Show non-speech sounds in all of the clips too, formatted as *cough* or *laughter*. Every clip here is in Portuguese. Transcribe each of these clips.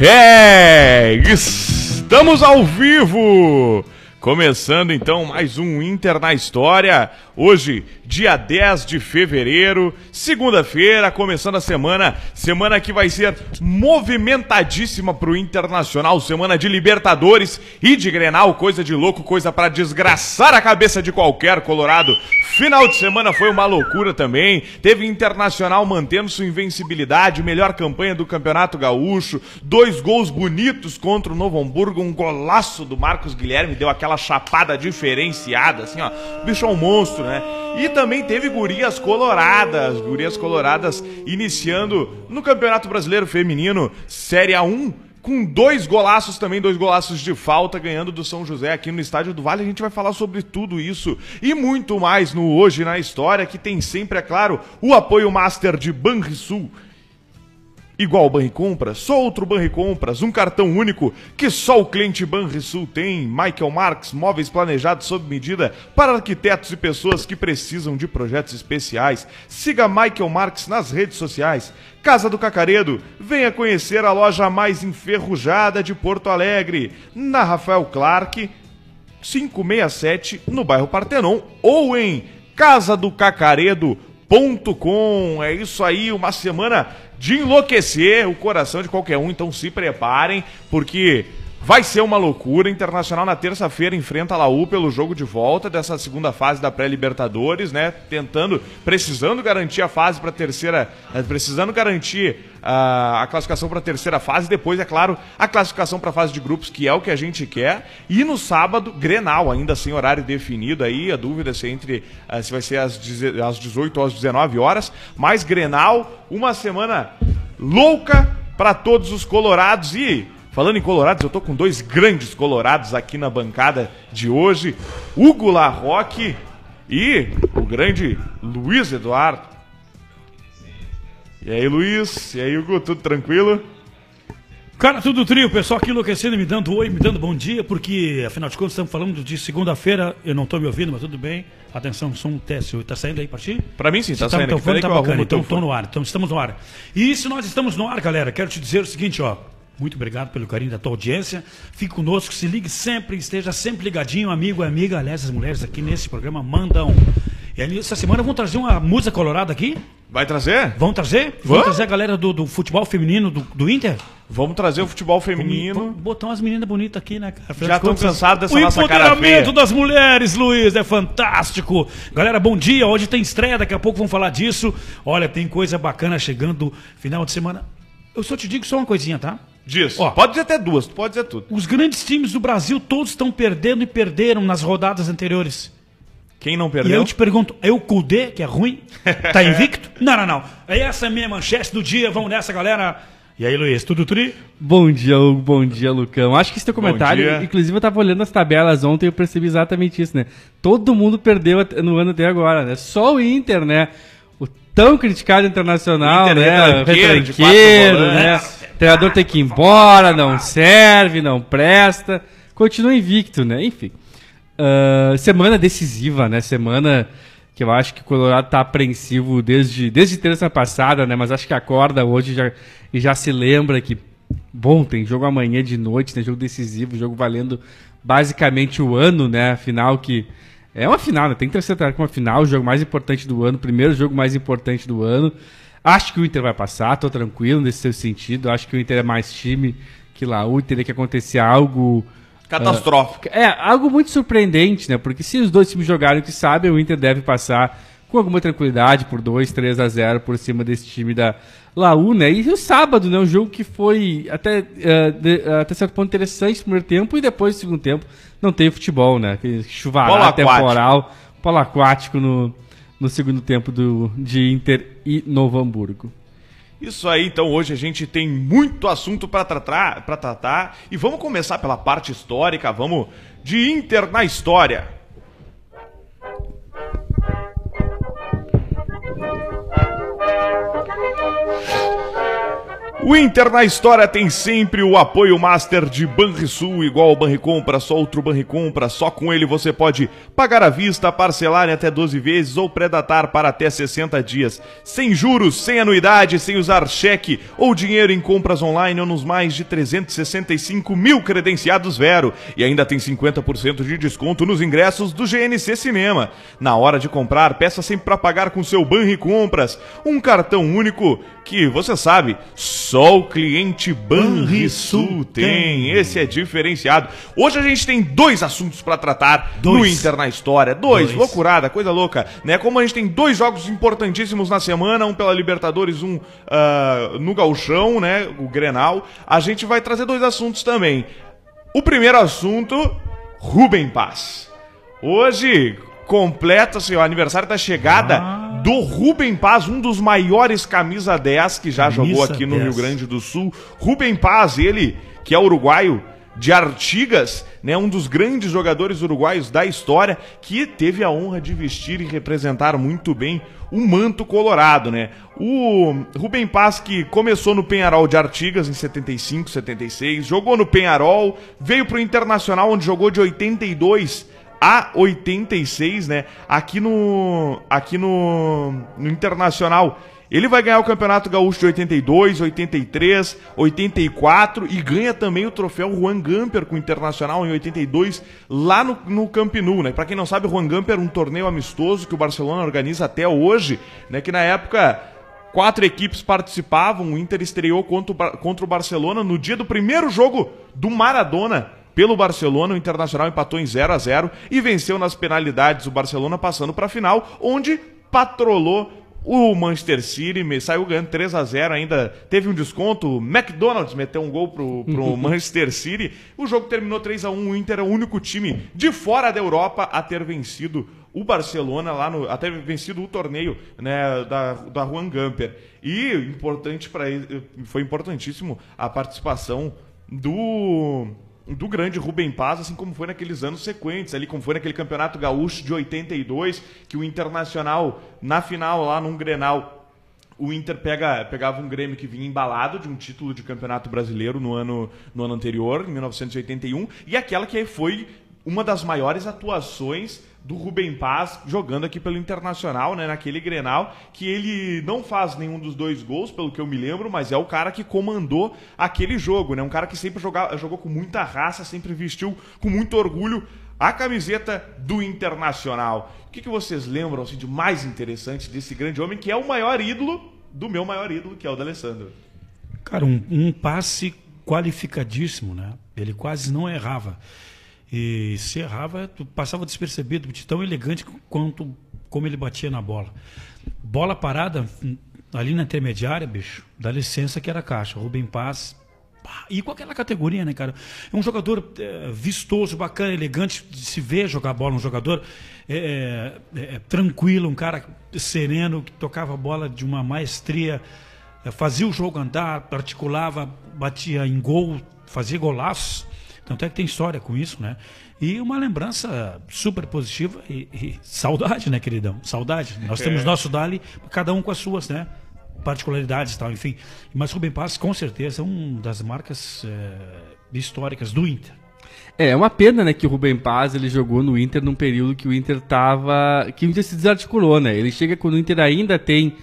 É, estamos ao vivo! Começando então mais um Inter na História. Hoje, dia 10 de fevereiro, segunda-feira, começando a semana. Semana que vai ser movimentadíssima pro Internacional. Semana de Libertadores e de Grenal. Coisa de louco, coisa para desgraçar a cabeça de qualquer colorado. Final de semana foi uma loucura também. Teve Internacional mantendo sua invencibilidade, melhor campanha do Campeonato Gaúcho, dois gols bonitos contra o Novo Hamburgo, um golaço do Marcos Guilherme, deu aquela chapada diferenciada, assim, ó. O bicho é um monstro, né? E também teve gurias coloradas, gurias coloradas iniciando no Campeonato Brasileiro Feminino, Série A1 com dois golaços também, dois golaços de falta, ganhando do São José aqui no Estádio do Vale. A gente vai falar sobre tudo isso e muito mais no Hoje na História, que tem sempre, é claro, o apoio master de Banrisul. Igual Banricompras, só outro Banricompras, um cartão único que só o cliente Banrisul tem. Michael Marks, móveis planejados sob medida para arquitetos e pessoas que precisam de projetos especiais. Siga Michael Marks nas redes sociais. Casa do Cacaredo, venha conhecer a loja mais enferrujada de Porto Alegre, na Rafael Clark, 567, no bairro Partenon, ou em casadocacaredo.com. É isso aí, uma semana de enlouquecer o coração de qualquer um, então se preparem, porque vai ser uma loucura. Internacional na terça-feira enfrenta a Laú pelo jogo de volta dessa segunda fase da pré-Libertadores, né? Tentando, precisando garantir a fase para a terceira, eh, precisando garantir uh, a classificação para a terceira fase, depois, é claro, a classificação para a fase de grupos, que é o que a gente quer. E no sábado, Grenal, ainda sem horário definido aí, a dúvida se entre uh, se vai ser às, às 18 ou às 19 horas, mas Grenal, uma semana louca para todos os colorados e Falando em colorados, eu tô com dois grandes colorados aqui na bancada de hoje, Hugo Larroque e o grande Luiz Eduardo. E aí, Luiz? E aí, Hugo, tudo tranquilo? Cara, tudo trio, pessoal aqui enlouquecendo, me dando oi, me dando bom dia, porque afinal de contas estamos falando de segunda-feira, eu não estou me ouvindo, mas tudo bem. Atenção, som teste, está saindo aí para ti? Para mim sim, está tá, saindo. Então, tá bacana, então estou no ar, então estamos no ar. E se nós estamos no ar, galera, quero te dizer o seguinte, ó, muito obrigado pelo carinho da tua audiência. Fique conosco, se ligue sempre, esteja sempre ligadinho, amigo e amiga. Aliás, as mulheres aqui nesse programa mandam. E ali, essa semana vão trazer uma música colorada aqui. Vai trazer? Vão trazer? Vão trazer a galera do, do futebol feminino do, do, Inter? Vamos trazer o futebol feminino. Vamos botar umas meninas bonitas aqui, né, cara? Já estão cansados dessa o nossa cara O empoderamento das mulheres, Luiz, é fantástico. Galera, bom dia. Hoje tem estreia, daqui a pouco vamos falar disso. Olha, tem coisa bacana chegando final de semana. Eu só te digo só uma coisinha, tá? Diz. Ó, pode dizer até duas, pode dizer tudo. Os grandes times do Brasil todos estão perdendo e perderam nas rodadas anteriores. Quem não perdeu? E eu te pergunto, é o Kudê, que é ruim? *laughs* Tá invicto? não, não, não. Essa é a minha manchete do dia, vamos nessa, galera. E aí, Luiz, tudo tri? Bom dia, Hugo. Bom dia, Lucão. Acho que esse teu comentário, inclusive eu tava olhando as tabelas ontem e eu percebi exatamente isso, né? Todo mundo perdeu no ano até agora, né? Só o Inter, né? O tão criticado internacional, Inter né? Retranqueiro, né? Treinador tem que ir embora, não serve, não presta. Continua invicto, né? Enfim. Uh, semana decisiva, né? Semana que eu acho que o Colorado tá apreensivo desde, desde terça passada, né? Mas acho que acorda hoje já, e já se lembra que, bom, tem jogo amanhã de noite, tem jogo decisivo, jogo valendo basicamente o ano, né? Afinal que é uma final, né? Tem que trazer com uma final, o jogo mais importante do ano, primeiro jogo mais importante do ano. Acho que o Inter vai passar, tô tranquilo nesse seu sentido. Acho que o Inter é mais time que lá. O teria que acontecer algo. Catastrófico. Uh, é, algo muito surpreendente, né? Porque se os dois times jogarem o que sabem, o Inter deve passar com alguma tranquilidade por 2, 3 a 0 por cima desse time da Laú, né? E o sábado, né? Um jogo que foi até, uh, de, uh, até certo ponto interessante no primeiro tempo e depois no segundo tempo não teve futebol, né? Chuvará temporal, polo aquático no, no segundo tempo do, de Inter e Novo Hamburgo. Isso aí, então hoje a gente tem muito assunto para tratar, tratar e vamos começar pela parte histórica, vamos de Inter na história. O Inter na história tem sempre o apoio master de Banrisul, igual ao Banricompra, só outro Banricompra, só com ele você pode pagar à vista, parcelar em até 12 vezes ou predatar para até 60 dias, sem juros, sem anuidade, sem usar cheque ou dinheiro em compras online ou nos mais de 365 mil credenciados Vero. E ainda tem 50% de desconto nos ingressos do GNC Cinema. Na hora de comprar, peça sempre para pagar com seu Banricompras, um cartão único que, você sabe, só o cliente Banrisul tem. Esse é diferenciado. Hoje a gente tem dois assuntos para tratar Dois. no Inter na história. Dois, Dois. loucurada, coisa louca. Né? Como a gente tem dois jogos importantíssimos na semana, um pela Libertadores, um ah, no Gauchão, né? O Grenal. A gente vai trazer dois assuntos também. O primeiro assunto, Rubem Paz. Hoje completa-se o aniversário da chegada Ah. do Rubem Paz, um dos maiores camisa 10 que já Camisa jogou aqui no 10. Rio Grande do Sul. Rubem Paz, ele que é uruguaio de Artigas, né, um dos grandes jogadores uruguaios da história, que teve a honra de vestir e representar muito bem o manto colorado, né? O Rubem Paz que começou no Penharol de Artigas em 75, 76, jogou no Penharol, veio pro Internacional onde jogou de 82 a 86, né? Aqui no aqui no, no Internacional. Ele vai ganhar o Campeonato Gaúcho de 82, 83, 84 e ganha também o troféu Juan Gamper com o Internacional em 82 lá no, no Camp Nou, né? Pra quem não sabe, Juan Gamper é um torneio amistoso que o Barcelona organiza até hoje, né? Que na época quatro equipes participavam, o Inter estreou contra o, contra o Barcelona no dia do primeiro jogo do Maradona pelo Barcelona, o Internacional empatou em 0 a 0 e venceu nas penalidades o Barcelona passando para a final, onde patrolou o Manchester City, saiu ganhando 3 a 0 ainda teve um desconto, o McDonald's meteu um gol pro, pro *laughs* Manchester City. O jogo terminou 3 a 1 o Inter é o único time de fora da Europa a ter vencido o Barcelona lá no até vencido o torneio né, da, da Juan Gamper. E importante para foi importantíssimo a participação do do grande Rubem Paz, assim como foi naqueles anos sequentes, ali como foi naquele Campeonato Gaúcho de 82, que o Internacional na final lá num Grenal o Inter pega, pegava um Grêmio que vinha embalado de um título de campeonato brasileiro no ano, no ano anterior, em 1981, e aquela que foi uma das maiores atuações do Rubem Paz jogando aqui pelo Internacional, né, naquele Grenal, que ele não faz nenhum dos dois gols, pelo que eu me lembro, mas é o cara que comandou aquele jogo, né, um cara que sempre joga, jogou com muita raça, sempre vestiu com muito orgulho a camiseta do Internacional. O que, que vocês lembram assim, de mais interessante desse grande homem, que é o maior ídolo do meu maior ídolo, que é o da Alessandro? Cara, um, um passe qualificadíssimo, né? Ele quase não errava. E se errava, passava despercebido, de tão elegante quanto como ele batia na bola. Bola parada ali na intermediária, bicho, dá licença que era caixa. Rubem Paz. E com aquela categoria, né, cara? É um jogador é, vistoso, bacana, elegante de se ver jogar bola. Um jogador é, é, tranquilo, um cara sereno, que tocava a bola de uma maestria fazia o jogo andar, articulava, batia em gol, fazia golaços. Tanto é que tem história com isso, né? E uma lembrança super positiva e, e saudade, né, queridão? Saudade. Nós temos nosso Dali, cada um com as suas, né? Particularidades e tal, enfim. Mas Rubem Paz, com certeza, é uma das marcas eh, históricas do Inter. É, é uma pena, né, que o Rubem Paz ele jogou no Inter num período que o Inter tava. que o Inter se desarticulou, né? Ele chega quando o Inter ainda tem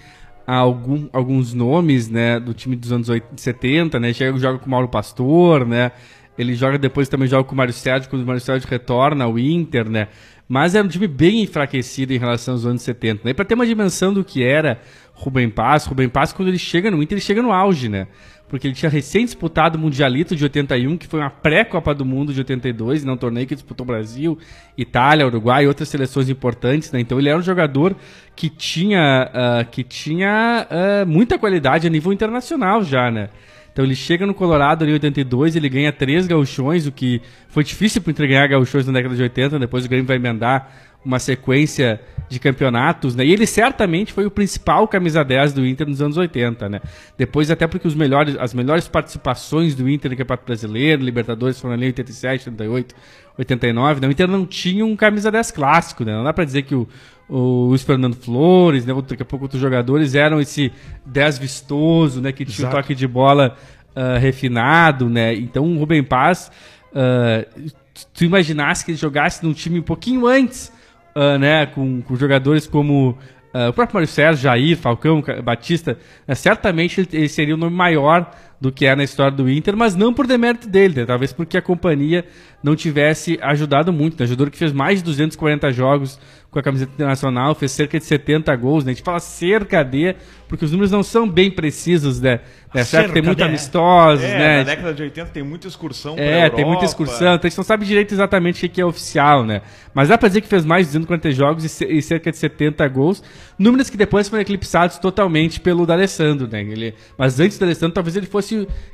algum, alguns nomes, né, do time dos anos 80, 70, né? Chega joga com o Mauro Pastor, né? Ele joga depois também joga com o Mário Sérgio, quando o Mário Sérgio retorna ao Inter, né? Mas era um time bem enfraquecido em relação aos anos 70, né? E pra ter uma dimensão do que era Rubem Paz, Rubem Paz, quando ele chega no Inter, ele chega no auge, né? Porque ele tinha recém disputado o Mundialito de 81, que foi uma pré-Copa do Mundo de 82, né? um torneio que disputou Brasil, Itália, Uruguai e outras seleções importantes, né? Então ele era um jogador que tinha, ah, que tinha ah, muita qualidade a nível internacional já, né? Então ele chega no Colorado ali em 82, ele ganha três gauchões, o que foi difícil para Inter ganhar gauchões na década de 80, depois o Grêmio vai emendar uma sequência de campeonatos, né? E ele certamente foi o principal camisa 10 do Inter nos anos 80, né? Depois até porque os melhores, as melhores participações do Inter no Campeonato Brasileiro, Libertadores foram ali em 87, 88, 89, né? O Inter não tinha um camisa 10 clássico, né? Não dá para dizer que o, o Luiz Fernando Flores, né? Daqui a pouco outros jogadores eram esse 10 vistoso, né? Que tinha Exato. um toque de bola uh, refinado, né? Então o Rubem Paz, uh, tu imaginasse que ele jogasse num time um pouquinho antes uh, né, com, com jogadores como o próprio Mário Sérgio, Jair, Falcão, Batista, né, certamente ele, ele, seria o um nome maior do que é na história do Inter, mas não por demérito dele, né, talvez porque a companhia não tivesse ajudado muito. Né, jogador que fez mais de 240 jogos com a camiseta internacional, fez cerca de 70 gols, né? A gente fala cerca de, porque os números não são bem precisos, né? É certo tem muito amistosos, é, né? Na década de 80 tem muita excursão É, tem muita excursão, então a gente não sabe direito exatamente o que é oficial, né? Mas dá pra dizer que fez mais de 240 jogos e, cerca de 70 gols, números que depois foram eclipsados totalmente pelo D'Alessandro, né? Ele, mas antes do D'Alessandro, talvez ele fosse,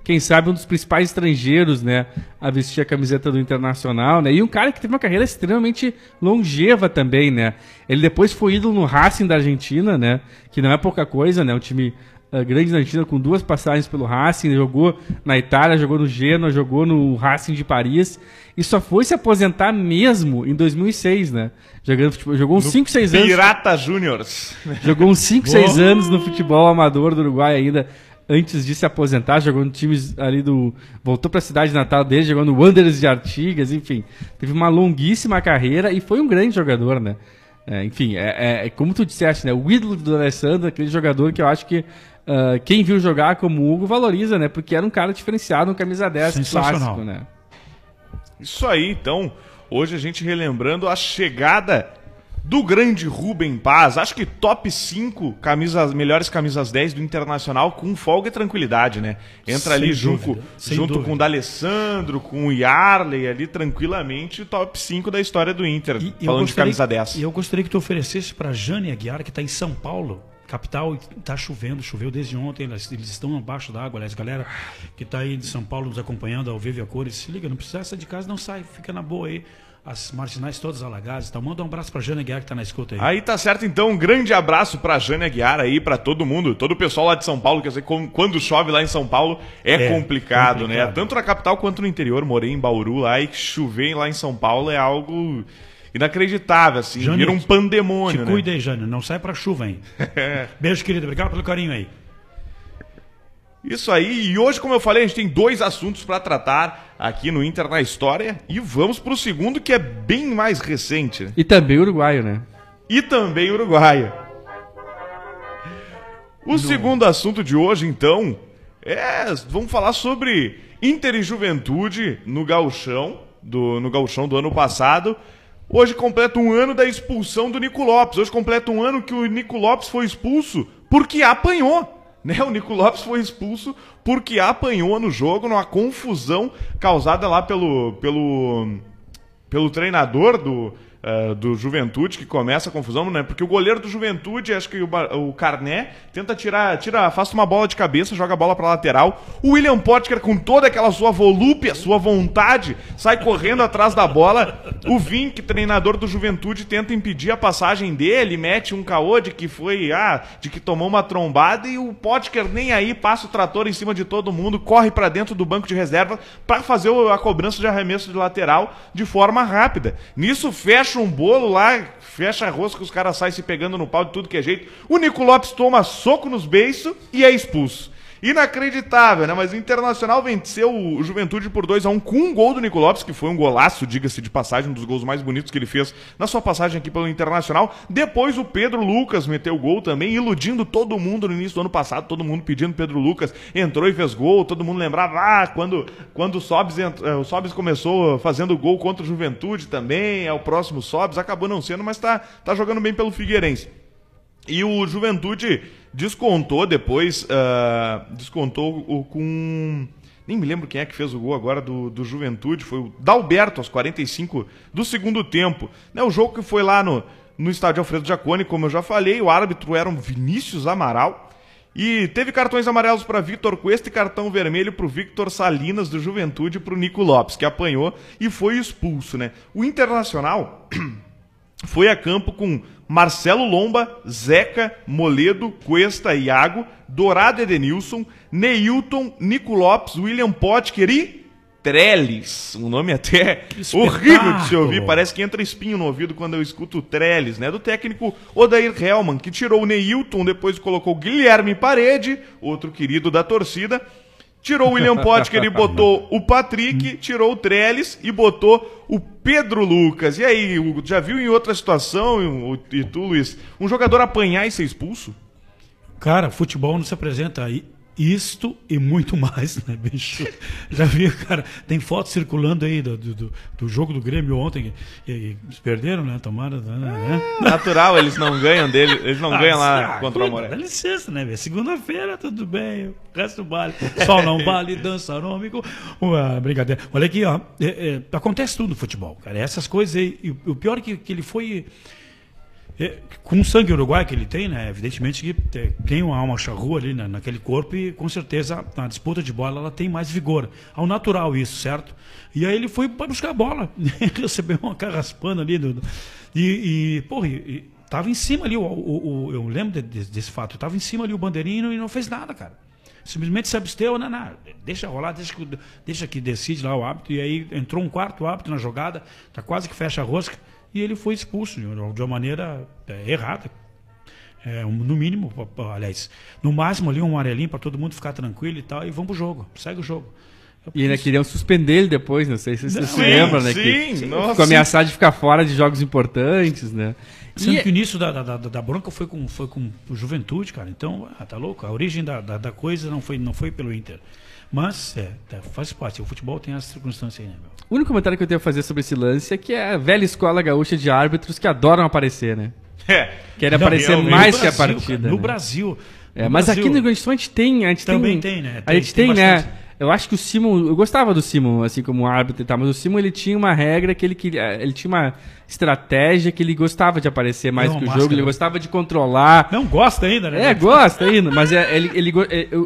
quem sabe, um dos principais estrangeiros, né? A vestir a camiseta do Internacional, né? E um cara que teve uma carreira extremamente longeva também, né? Ele depois foi ídolo no Racing da Argentina, né? Que não é pouca coisa, né? Um time uh, grande na Argentina com duas passagens pelo Racing, jogou na Itália, jogou no Genoa, jogou no Racing de Paris e só foi se aposentar mesmo em 2006, né? Jogando futebol, jogou uns 5, 6 anos. Pirata Júniors. Jogou uns 5, 6 *laughs* anos no futebol amador do Uruguai ainda antes de se aposentar, jogou no times ali do. Voltou para a cidade natal dele, jogou no Wanderers de Artigas, enfim. Teve uma longuíssima carreira e foi um grande jogador, né? É, enfim, é, é, é, como tu disseste, né? O ídolo do Alessandro, aquele jogador que eu acho que uh, quem viu jogar como o Hugo valoriza, né? Porque era um cara diferenciado, um camisa 10 clássico, né? Isso aí, então. Hoje a gente relembrando a chegada do grande Rubem Paz, acho que top 5 camisas, melhores camisas 10 do Internacional com folga e tranquilidade, né? Entra Sem ali junto, junto com o D'Alessandro, com o Yarley ali tranquilamente, top 5 da história do Inter, e, falando de camisa 10. E eu gostaria que tu oferecesse para Jane Aguiar, que está em São Paulo, capital, está chovendo, choveu desde ontem, eles, eles estão abaixo d'água, aliás, galera que está aí de São Paulo nos acompanhando ao vivo e a cores, se liga, não precisa sair de casa, não sai, fica na boa aí as marginais todas alagadas. Então manda um abraço pra Jane Aguiar que tá na escuta aí. Aí tá certo, então um grande abraço pra Jane Aguiar aí, pra todo mundo, todo o pessoal lá de São Paulo, quer dizer, quando chove lá em São Paulo é, é complicado, complicado, né? Tanto na capital quanto no interior, morei em Bauru lá e chover lá em São Paulo é algo inacreditável, assim, Jânio, vira um pandemônio, te né? cuida aí, Jânio, não sai pra chuva, hein? *laughs* Beijo, querido, obrigado pelo carinho aí. Isso aí, e hoje, como eu falei, a gente tem dois assuntos para tratar aqui no Inter na História. E vamos para o segundo, que é bem mais recente. E também uruguaio, né? E também uruguaio. O segundo assunto de hoje, então, é. Vamos falar sobre Inter e Juventude no Gauchão, do, no Gauchão do ano passado. Hoje completa um ano da expulsão do Nico Lopes. Hoje completa um ano que o Nico Lopes foi expulso porque apanhou. Né? O Nico Lopes foi expulso porque apanhou no jogo, numa confusão causada lá pelo, pelo, pelo treinador do, uh, do Juventude, que começa a confusão, né? Porque o goleiro do Juventude, acho que o, o Carné, tenta tirar, tira, faz uma bola de cabeça, joga a bola pra lateral. O William Potker, com toda aquela sua volúpia, sua vontade, sai correndo atrás da bola. O Vink, treinador do Juventude, tenta impedir a passagem dele, mete um caô de que foi, ah, de que tomou uma trombada e o Potker nem aí passa o trator em cima de todo mundo, corre para dentro do banco de reserva para fazer a cobrança de arremesso de lateral de forma rápida. Nisso fecha fecha um bolo lá, fecha a rosca, os caras saem se pegando no pau de tudo que é jeito. O Nico Lopes toma soco nos beiços e é expulso. Inacreditável, né? Mas o Internacional venceu o Juventude por 2 a 1 com um gol do Nico Lopes, que foi um golaço, diga-se de passagem, um dos gols mais bonitos que ele fez na sua passagem aqui pelo Internacional. Depois o Pedro Lucas meteu gol também, iludindo todo mundo no início do ano passado, todo mundo pedindo Pedro Lucas, entrou e fez gol, todo mundo lembrava, ah, quando, quando o Sobs, eh, começou fazendo gol contra o Juventude também, é o próximo Sobs, acabou não sendo, mas tá, tá jogando bem pelo Figueirense. E o Juventude descontou depois, uh, descontou o, com. Nem me lembro quem é que fez o gol agora do, do Juventude, foi o Dalberto, aos 45 do segundo tempo. Né, o jogo que foi lá no, no estádio Alfredo Jaconi, como eu já falei, o árbitro era um Vinícius Amaral. E teve cartões amarelos para Vitor Cuesta e cartão vermelho para o Victor Salinas do Juventude e para o Nico Lopes, que apanhou e foi expulso. Né? O Internacional *clears throat* foi a campo com Marcelo Lomba, Zeca, Moledo, Cuesta, Iago, Dourado Edenilson, Neilton, Nico Lopes, William Potker e Trellis. Um nome *laughs* até horrível de se ouvir. Parece que entra espinho no ouvido quando eu escuto Trellis, né? Do técnico Odair Hellman, que tirou o Neilton, depois colocou Guilherme Parede, outro querido da torcida. Tirou o William Potker e *laughs* botou o Patrick, tirou o Trellis e botou o Pedro Lucas. E aí, já viu em outra situação, e tu, Luiz, um jogador apanhar e ser expulso? Cara, futebol não se apresenta aí isto e muito mais, né, bicho? *laughs* Já viu, cara? Tem fotos circulando aí do, do, do jogo do Grêmio ontem. E, e eles perderam, né? Tomaram. Né? É, *laughs* natural, eles não ganham dele, eles não ah, ganham lá ah, contra o Amoré. Dá licença, né? Segunda-feira, tudo bem. O resto vale. Sol não *laughs* vale, dança arômico. Uma brincadeira. Olha aqui, ó. É, é, acontece tudo no futebol, cara. Essas coisas aí. E o pior é que, que ele foi com o sangue uruguai que ele tem, né? Evidentemente que tem uma alma charrua ali né, naquele corpo e com certeza na disputa de bola ela tem mais vigor. Ao natural isso, certo? E aí ele foi para buscar a bola, *laughs* recebeu uma carraspana ali. Do, e, e porra, e, tava em cima ali, o, o, o eu lembro de, de, desse fato, tava em cima ali o bandeirinho e não fez nada, cara. Simplesmente se absteu, não, não, deixa rolar, deixa que, deixa que decide lá o árbitro. E aí entrou um quarto árbitro na jogada, tá quase que fecha a rosca e ele foi expulso de uma maneira é, errada. É, no mínimo, aliás, no máximo ali um amarelinho para todo mundo ficar tranquilo e tal, e vamos pro jogo, segue o jogo. É e ainda queriam suspender ele depois, não sei se você se lembra, né? Sim, que nossa, ficou ameaçado de ficar fora de jogos importantes, né? Sendo e... que o início da, da, da, bronca foi com, foi com juventude, cara. Então, ah, tá louco? A origem da, da, da, coisa não foi, não foi pelo Inter. Mas, é, é faz parte. O futebol tem essa circunstância aí, né, meu? O único comentário que eu tenho a fazer sobre esse lance é que é a velha escola gaúcha de árbitros que adoram aparecer, né? É. Querem aparecer mais que a partida. Cara, no né? Brasil. É, mas Brasil, aqui no Rio Grande do Sul a gente tem. A gente também tem, tem né? Tem, a gente tem, tem né? Eu acho que o Simon, eu gostava do Simon, assim como árbitro e tal, mas o Simon ele tinha uma regra que ele queria, ele tinha uma estratégia que ele gostava de aparecer mais não, que o máscara. jogo, ele gostava de controlar. Não gosta ainda, né? É, gosta ainda, mas é, ele, ele,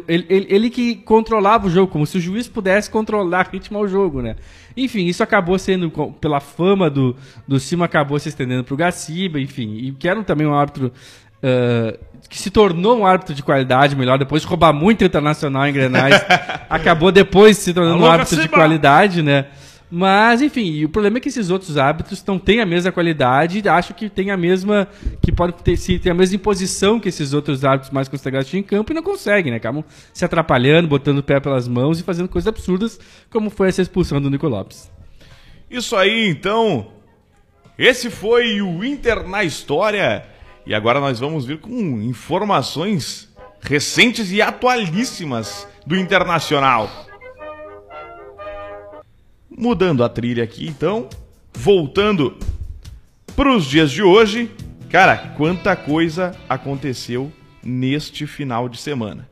ele, ele, ele, que controlava o jogo, como se o juiz pudesse controlar, *laughs* ritmo ao jogo, né? Enfim, isso acabou sendo, pela fama do, do Simon, acabou se estendendo pro Gaciba, enfim, e que era também um árbitro Uh, que se tornou um árbitro de qualidade melhor, depois de roubar muito internacional em Grenais, *laughs* acabou depois se tornando Alô, um árbitro de qualidade, né? Mas, enfim, o problema é que esses outros árbitros não têm a mesma qualidade e acho que tem a mesma. que pode ter, se, ter a mesma imposição que esses outros árbitros mais consagrados em campo e não conseguem, né? Acabam se atrapalhando, botando o pé pelas mãos e fazendo coisas absurdas, como foi essa expulsão do Nico Lopes. Isso aí, então. Esse foi o Inter na História. E agora nós vamos vir com informações recentes e atualíssimas do Internacional. Mudando a trilha aqui, então, voltando para os dias de hoje, cara, quanta coisa aconteceu neste final de semana.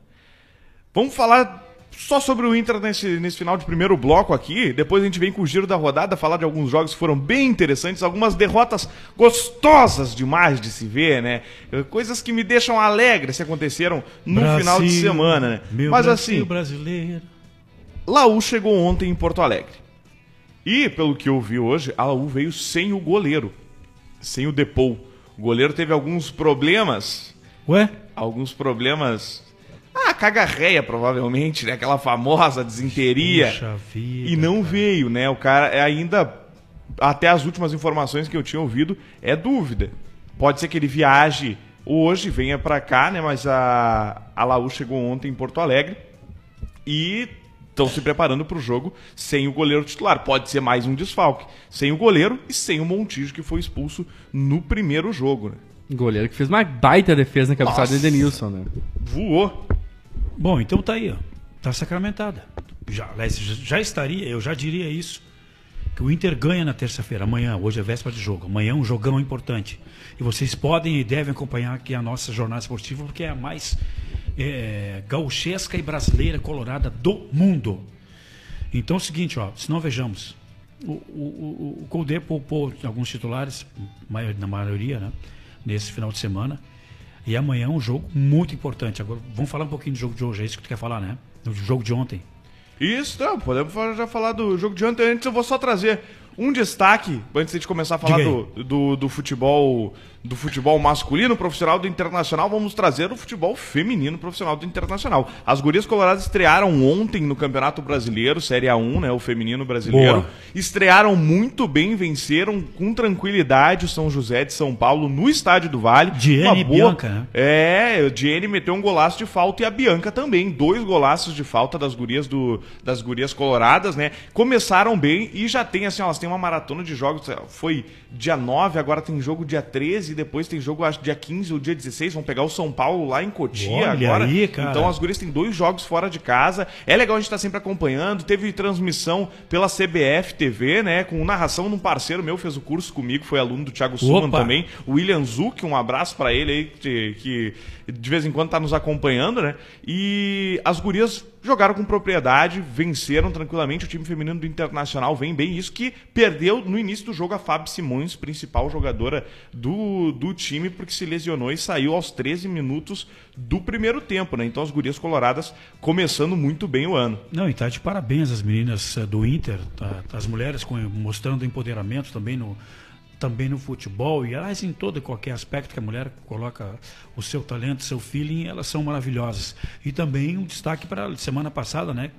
Vamos falar só sobre o Inter nesse, nesse final de primeiro bloco aqui. Depois a gente vem com o giro da rodada, falar de alguns jogos que foram bem interessantes, algumas derrotas gostosas demais de se ver, né? Coisas que me deixam alegre se aconteceram no Brasil, final de semana, né? Mas Brasil, assim, brasileiro. Laú chegou ontem em Porto Alegre. E, pelo que eu vi hoje, a Laú veio sem o goleiro, sem o Depou. O goleiro teve alguns problemas. Ué? Alguns problemas ah, cagarreia, provavelmente, né? Aquela famosa desinteria. Puxa vida, e não cara. veio, né? O cara é ainda. Até as últimas informações que eu tinha ouvido, é dúvida. Pode ser que ele viaje hoje, venha para cá, né? Mas a, a Laú chegou ontem em Porto Alegre e estão se preparando para o jogo sem o goleiro titular. Pode ser mais um desfalque. Sem o goleiro e sem o Montijo, que foi expulso no primeiro jogo. Né? Goleiro que fez uma baita defesa na cabeçada de Denilson, né? Voou. Bom, então tá aí, ó. Tá sacramentada. Já, já estaria, eu já diria isso. Que o Inter ganha na terça-feira, amanhã, hoje é véspera de jogo. Amanhã é um jogão importante. E vocês podem e devem acompanhar aqui a nossa jornada esportiva, porque é a mais é, gauchesca e brasileira colorada do mundo. Então é o seguinte, ó, se não vejamos, o, o, o, o Colde poupou alguns titulares, na maioria, né, nesse final de semana. E amanhã é um jogo muito importante. Agora, vamos falar um pouquinho do jogo de hoje, é isso que tu quer falar, né? Do jogo de ontem. Isso, não, podemos já falar do jogo de ontem. Antes eu vou só trazer Um destaque, antes de começar a falar do, do, do futebol do futebol masculino profissional do Internacional, vamos trazer o futebol feminino profissional do Internacional. As gurias coloradas estrearam ontem no Campeonato Brasileiro, Série A1, né, o feminino brasileiro. Boa. Estrearam muito bem, venceram com tranquilidade o São José de São Paulo no Estádio do Vale. Diene boa- Bianca, né? É, o Diene meteu um golaço de falta e a Bianca também. Dois golaços de falta das gurias do das gurias coloradas, né? Começaram bem e já tem assim, ó, elas têm uma maratona de jogos. Foi dia 9, agora tem jogo dia 13, depois tem jogo acho dia 15 ou dia 16, vão pegar o São Paulo lá em Cotia Olha agora. aí, cara. Então as gurias têm dois jogos fora de casa. É legal a gente estar sempre acompanhando. Teve transmissão pela CBF TV, né, com narração de um parceiro meu fez o curso comigo, foi aluno do Thiago Suman também. O William Zuck, um abraço pra ele aí, que, que de vez em quando tá nos acompanhando, né? E as gurias jogaram com propriedade, venceram tranquilamente. O time feminino do Internacional vem bem. Isso que perdeu no início do jogo a Fábio Simões, principal jogadora do, do time, porque se lesionou e saiu aos 13 minutos do primeiro tempo, né? Então as gurias coloradas começando muito bem o ano. Não, e tá de parabéns as meninas eh, do Inter, tá, as mulheres com- mostrando empoderamento também no, também no futebol e aliás em todo e qualquer aspecto que a mulher coloca o seu talento, seu feeling, elas são maravilhosas. E também um destaque para semana passada, né?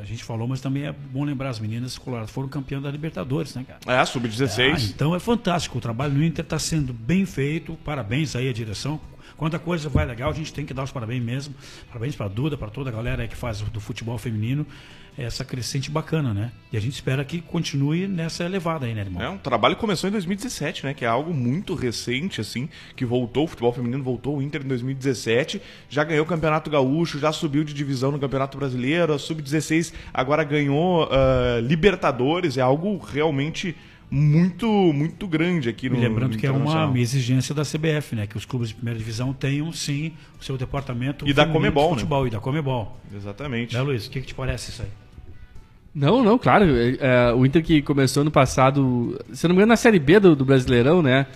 A gente falou, mas também é bom lembrar as meninas coloradas foram campeãs da Libertadores, né, cara? É, Ah, sub-16. então é fantástico. O trabalho no Inter está sendo bem feito. Parabéns aí à direção. Quando a coisa vai legal, a gente tem que dar os parabéns mesmo. Parabéns para a Duda, para toda a galera aí que faz do futebol feminino. Essa crescente bacana, né? E a gente espera que continue nessa elevada aí, né, irmão? É, um trabalho que começou em 2017, né? Que é algo muito recente, assim, que voltou, o futebol feminino voltou, o Inter em 2017, já ganhou o Campeonato Gaúcho, já subiu de divisão no Campeonato Brasileiro, a Sub-16 agora ganhou ah, Libertadores, é algo realmente muito, muito grande aqui no E lembrando que é uma exigência da CBF, né? Que os clubes de primeira divisão tenham, sim, o seu departamento E da Comebol, né? futebol e da Comebol. Exatamente. Né, Luiz? O que, que te parece isso aí? Não, não, claro. é, é, o Inter que começou no passado, se não me engano, na Série B do, do Brasileirão, né?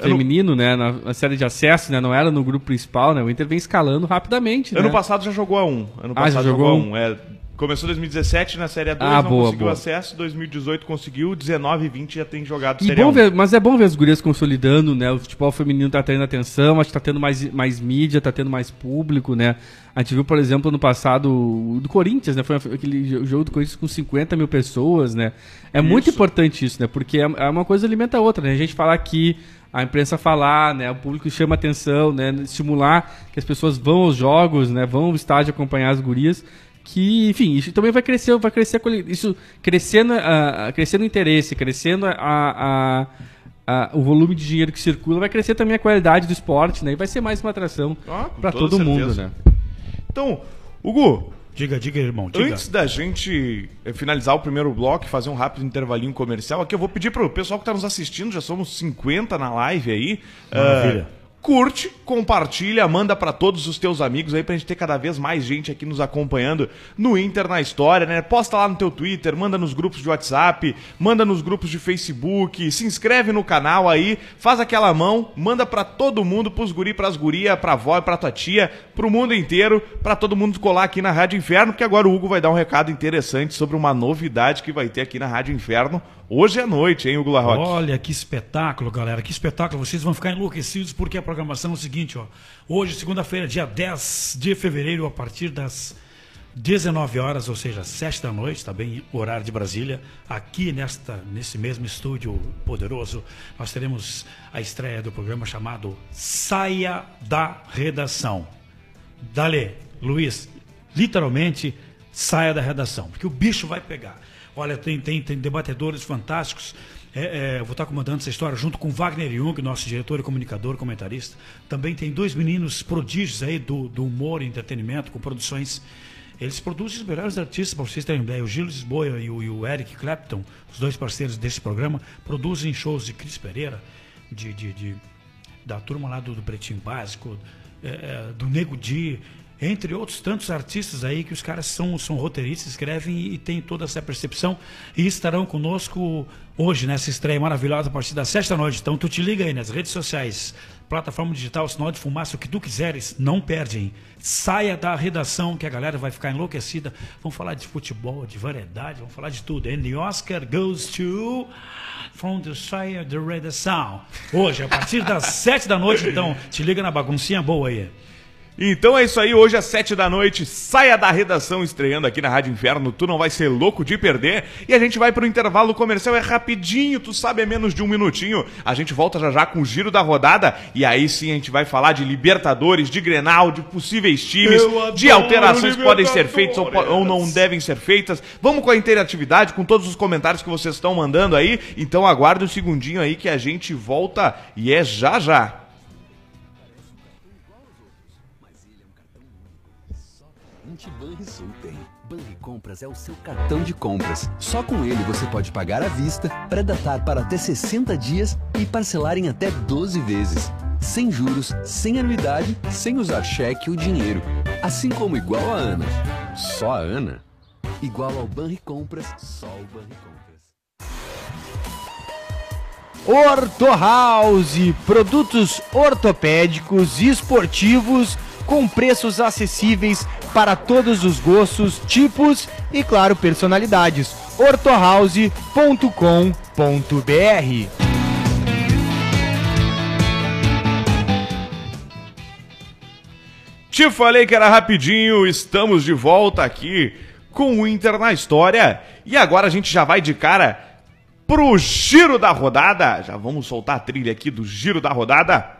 Feminino, né? Na, na série de acesso, né? Não era no grupo principal, né? O Inter vem escalando rapidamente, Ano né? passado já jogou a 1. Ano Ah, já passado jogou jogou a um? 1. É, começou em 2017 na Série A2, Ah, não boa, conseguiu boa. acesso, 2018 conseguiu, 19 e 20 já tem jogado Série bom A1. ver, mas é bom ver as gurias consolidando, né? O futebol feminino tá tendo atenção, acho que tá tendo mais, mais mídia, tá tendo mais público, né? A gente viu, por exemplo, no passado do Corinthians, né? Foi aquele jo- jogo do Corinthians com 50 mil pessoas, né? É muito Isso. importante isso, né? Porque é, é uma coisa alimenta a outra, né? A gente falar aqui, a imprensa falar, né? O público chama atenção, né? Estimular que as pessoas vão aos jogos, né? Vão ao estádio acompanhar as gurias. Que, enfim, isso também vai crescer, vai crescer isso crescendo, a, a- crescendo o interesse, crescendo a, a- a- o volume de dinheiro que circula, vai crescer também a qualidade do esporte, né? E vai ser mais uma atração Ah, para todo mundo, certeza. né? Então, Hugo, Diga, diga, irmão. Diga. antes da gente eh, finalizar o primeiro bloco e fazer um rápido intervalinho comercial, aqui eu vou pedir pro pessoal que está nos assistindo, já somos 50 na live aí. Maravilha. ah, curte, compartilha, manda para todos os teus amigos aí pra gente ter cada vez mais gente aqui nos acompanhando no Inter na história, né? Posta lá no teu Twitter, manda nos grupos de WhatsApp, manda nos grupos de Facebook, se inscreve no canal aí, faz aquela mão, manda pra todo mundo, pros guri, pras guria, pra avó e pra tua tia, pro mundo inteiro, pra todo mundo colar aqui na Rádio Inferno, porque agora o Hugo vai dar um recado interessante sobre uma novidade que vai ter aqui na Rádio Inferno hoje à noite, hein, Hugo Larroque? Olha que espetáculo, galera. Que espetáculo. Vocês vão ficar enlouquecidos porque a programação é o seguinte, ó. Hoje, segunda-feira, dia 10 de fevereiro, a partir das 19 horas, ou seja, 7 da noite, tá bem? Horário de Brasília. Aqui nesta, nesse mesmo estúdio poderoso, nós teremos a estreia do programa chamado Saia da Redação. Dale, Luiz, literalmente saia da redação, porque o bicho vai pegar. Olha, tem, tem, tem debatedores fantásticos. É, é, vou estar comandando essa história junto com Wagner Jung, nosso diretor e comunicador, comentarista. Também tem dois meninos prodígios aí do, do humor e entretenimento, com produções. Eles produzem os melhores artistas, para vocês terem ideia. O Gil Lisboa e o, e o Eric Clapton, os dois parceiros desse programa, produzem shows de Cris Pereira, de, de, de- da turma lá do, do Pretinho Básico, é, é, do Nego Di. Entre outros tantos artistas aí que os caras são, são roteiristas, escrevem e, têm toda essa percepção e estarão conosco hoje nessa estreia maravilhosa a partir das sete da noite. Então tu te liga aí nas redes sociais, plataforma digital, sinal de fumaça, o que tu quiseres, não perde, hein? Saia da redação que a galera vai ficar enlouquecida. Vamos falar de futebol, de variedade, vamos falar de tudo. And the Oscar goes to from the saia da redação. Hoje, a partir das *laughs* sete da noite, então, te liga na baguncinha boa aí. Então é isso aí, hoje às sete da noite, saia da redação estreando aqui na Rádio Inferno, tu não vai ser louco de perder. E a gente vai pro intervalo comercial, é rapidinho, tu sabe, é menos de um minutinho. A gente volta já já com o giro da rodada e aí sim a gente vai falar de Libertadores, de Grenal, de possíveis times, de alterações que podem ser feitas ou, ou não devem ser feitas. Vamos com a interatividade, com todos os comentários que vocês estão mandando aí. Então aguarde um segundinho aí que a gente volta e é já já. Somente Banrisul tem. Banricompras é o seu cartão de compras. Só com ele você pode pagar à vista, predatar para até 60 dias e parcelar em até 12 vezes. Sem juros, sem anuidade, sem usar cheque ou dinheiro. Assim como igual a Ana. Só a Ana. Igual ao Banricompras, só o Banricompras. Orto House, produtos ortopédicos e esportivos com preços acessíveis para todos os gostos, tipos e, claro, personalidades. ortohouse.com.br Te falei que era rapidinho, estamos de volta aqui com o Inter na história. E agora a gente já vai de cara pro giro da rodada. Já vamos soltar a trilha aqui do giro da rodada.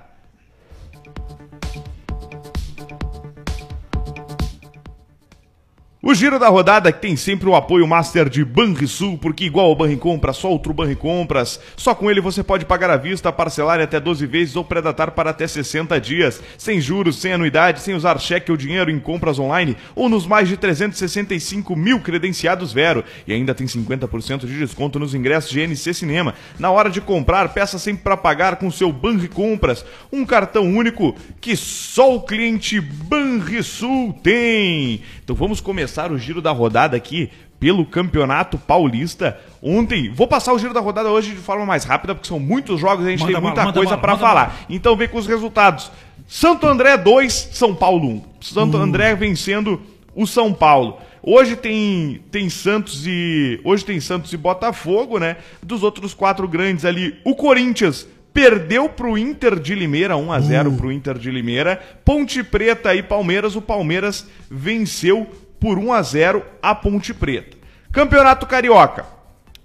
O giro da rodada tem sempre o apoio master de Banrisul, porque igual ao Banricompras, só outro Banricompras. Só com ele você pode pagar à vista, parcelar em até 12 vezes ou predatar para até 60 dias. Sem juros, sem anuidade, sem usar cheque ou dinheiro em compras online ou nos mais de 365 mil credenciados Vero. E ainda tem 50% de desconto nos ingressos de NC Cinema. Na hora de comprar, peça sempre para pagar com seu Banricompras. Um cartão único que só o cliente Banrisul tem. Então vamos começar o giro da rodada aqui pelo Campeonato Paulista. Ontem, vou passar o giro da rodada hoje de forma mais rápida, porque são muitos jogos e a gente Manda tem muita coisa para falar. Então vem com os resultados. Santo André 2, São Paulo 1. Santo Uh. André vencendo o São Paulo. Hoje tem, tem Santos e hoje tem Santos e Botafogo, né? Dos outros quatro grandes ali, o Corinthians perdeu pro Inter de Limeira 1 a 0 pro Inter de Limeira. Ponte Preta e Palmeiras, o Palmeiras venceu por 1 a 0 a Ponte Preta. Campeonato Carioca.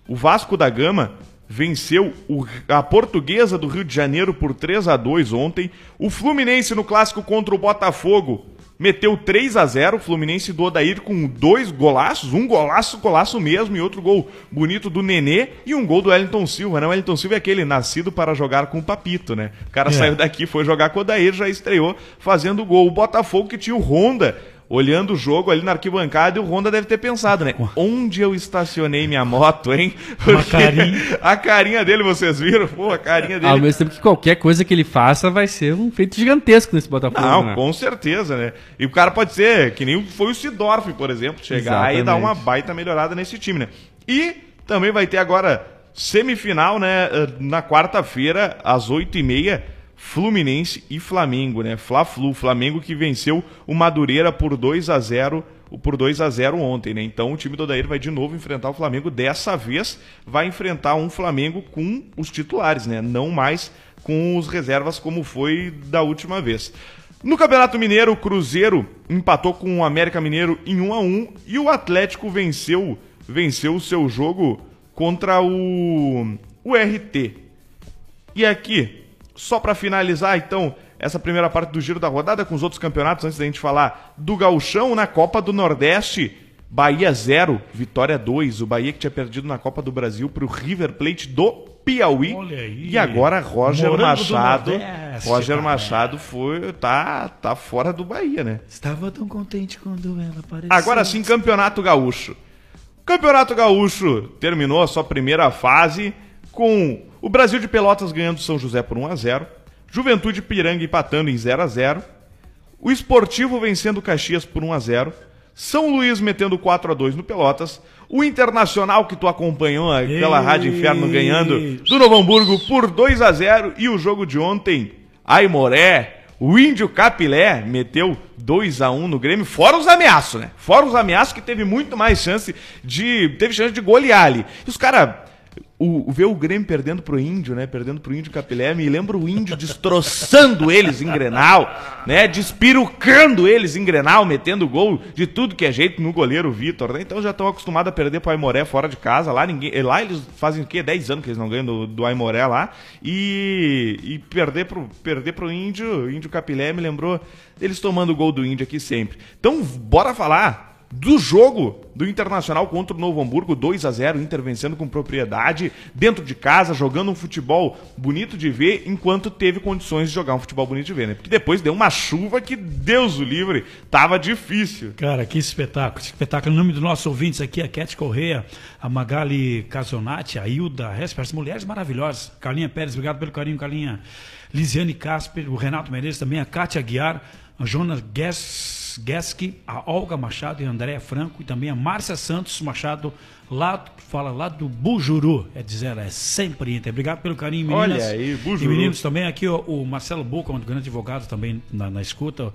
O Vasco da Gama venceu o- a Portuguesa do Rio de Janeiro por 3 a 2 ontem. O Fluminense no clássico contra o Botafogo meteu 3 a 0 O Fluminense do Odair com dois golaços, um golaço, golaço mesmo, e outro gol bonito do Nenê e um gol do Wellington Silva, né? O Wellington Silva é aquele nascido para jogar com o Papito, né? O cara É. saiu daqui, foi jogar com o Odair, já estreou fazendo gol. O Botafogo que tinha o Honda olhando o jogo ali na arquibancada e o Honda deve ter pensado, né? Onde eu estacionei minha moto, hein? Porque carinha. *laughs* A carinha dele, vocês viram? Pô, a carinha dele. Ao mesmo tempo que qualquer coisa que ele faça vai ser um feito gigantesco nesse Botafogo. Não, né? com certeza, né? E o cara pode ser, que nem foi o Sidorf, por exemplo, chegar aí e dar Exatamente. uma baita melhorada nesse time, né? E também vai ter agora semifinal, né? eh, Na quarta-feira, às oito e meia, Fluminense e Flamengo, né? Fla-Flu, Flamengo que venceu o Madureira por 2 a 0 por 2 a 0 ontem, né? Então o time do Odair vai de novo enfrentar o Flamengo. Dessa vez vai enfrentar um Flamengo com os titulares, né? Não mais com os reservas como foi da última vez. No Campeonato Mineiro, o Cruzeiro empatou com o América Mineiro em 1 a 1 e o Atlético venceu venceu o seu jogo contra o o RT. E aqui, só para finalizar, então, essa primeira parte do giro da rodada com os outros campeonatos, antes da gente falar do Gauchão na Copa do Nordeste. Bahia 0, Vitória 2. O Bahia que tinha perdido na Copa do Brasil para o River Plate do Piauí. Olha aí. E agora Roger Morango Machado. Nordeste, Roger cara. Machado foi tá tá fora do Bahia, né? Estava tão contente quando ela apareceu. Agora sim, Campeonato Gaúcho. Campeonato Gaúcho terminou a sua primeira fase com o Brasil de Pelotas ganhando São José por 1 a 0, Juventude Piranga empatando em 0 a 0, O Esportivo vencendo Caxias por 1 a 0 São Luís metendo 4 a 2 no Pelotas. O Internacional, que tu acompanhou aquela Ei. Rádio Inferno ganhando do Novo Hamburgo por 2 a 0 E o jogo de ontem, Aimoré, o Índio Capilé meteu 2 a 1 no Grêmio, fora os ameaços, né? Fora os ameaços que teve muito mais chance de. Teve chance de golear ali. E os caras. O, ver o Grêmio perdendo pro Índio, né? Perdendo pro Índio Capilé, me lembra o Índio destroçando eles em Grenal, né? Despirucando eles em Grenal, metendo gol de tudo que é jeito no goleiro Vitor, né? Então já estão acostumados a perder pro Aimoré fora de casa. Lá ninguém, lá eles fazem o quê? 10 anos que eles não ganham do, do Aimoré lá. E, e perder pro perder pro Índio, Índio Capilé me lembrou eles tomando o gol do Índio aqui sempre. Então, bora falar do jogo do Internacional contra o Novo Hamburgo, 2 a 0 Inter vencendo com propriedade, dentro de casa, jogando um futebol bonito de ver, enquanto teve condições de jogar um futebol bonito de ver, né? Porque depois deu uma chuva que, Deus o livre, tava difícil. Cara, que espetáculo. Que espetáculo. Em nome dos nossos ouvintes aqui, a Cat Correia, a Magali Casonati, a Hilda Resper, as mulheres maravilhosas. Carlinha Pérez, obrigado pelo carinho, Carlinha. Lisiane Casper, o Renato Menezes também, a Kátia Aguiar, a Jonas Gues, Gueski, a Olga Machado e a Andréa Franco, e também a Márcia Santos Machado, lá, fala lá do Bujuru, é dizer, é sempre Inter. Obrigado pelo carinho, meninas. Olha aí, Bujuru. E meninos também aqui, ó, o Marcelo Boca, um grande advogado também na, na escuta.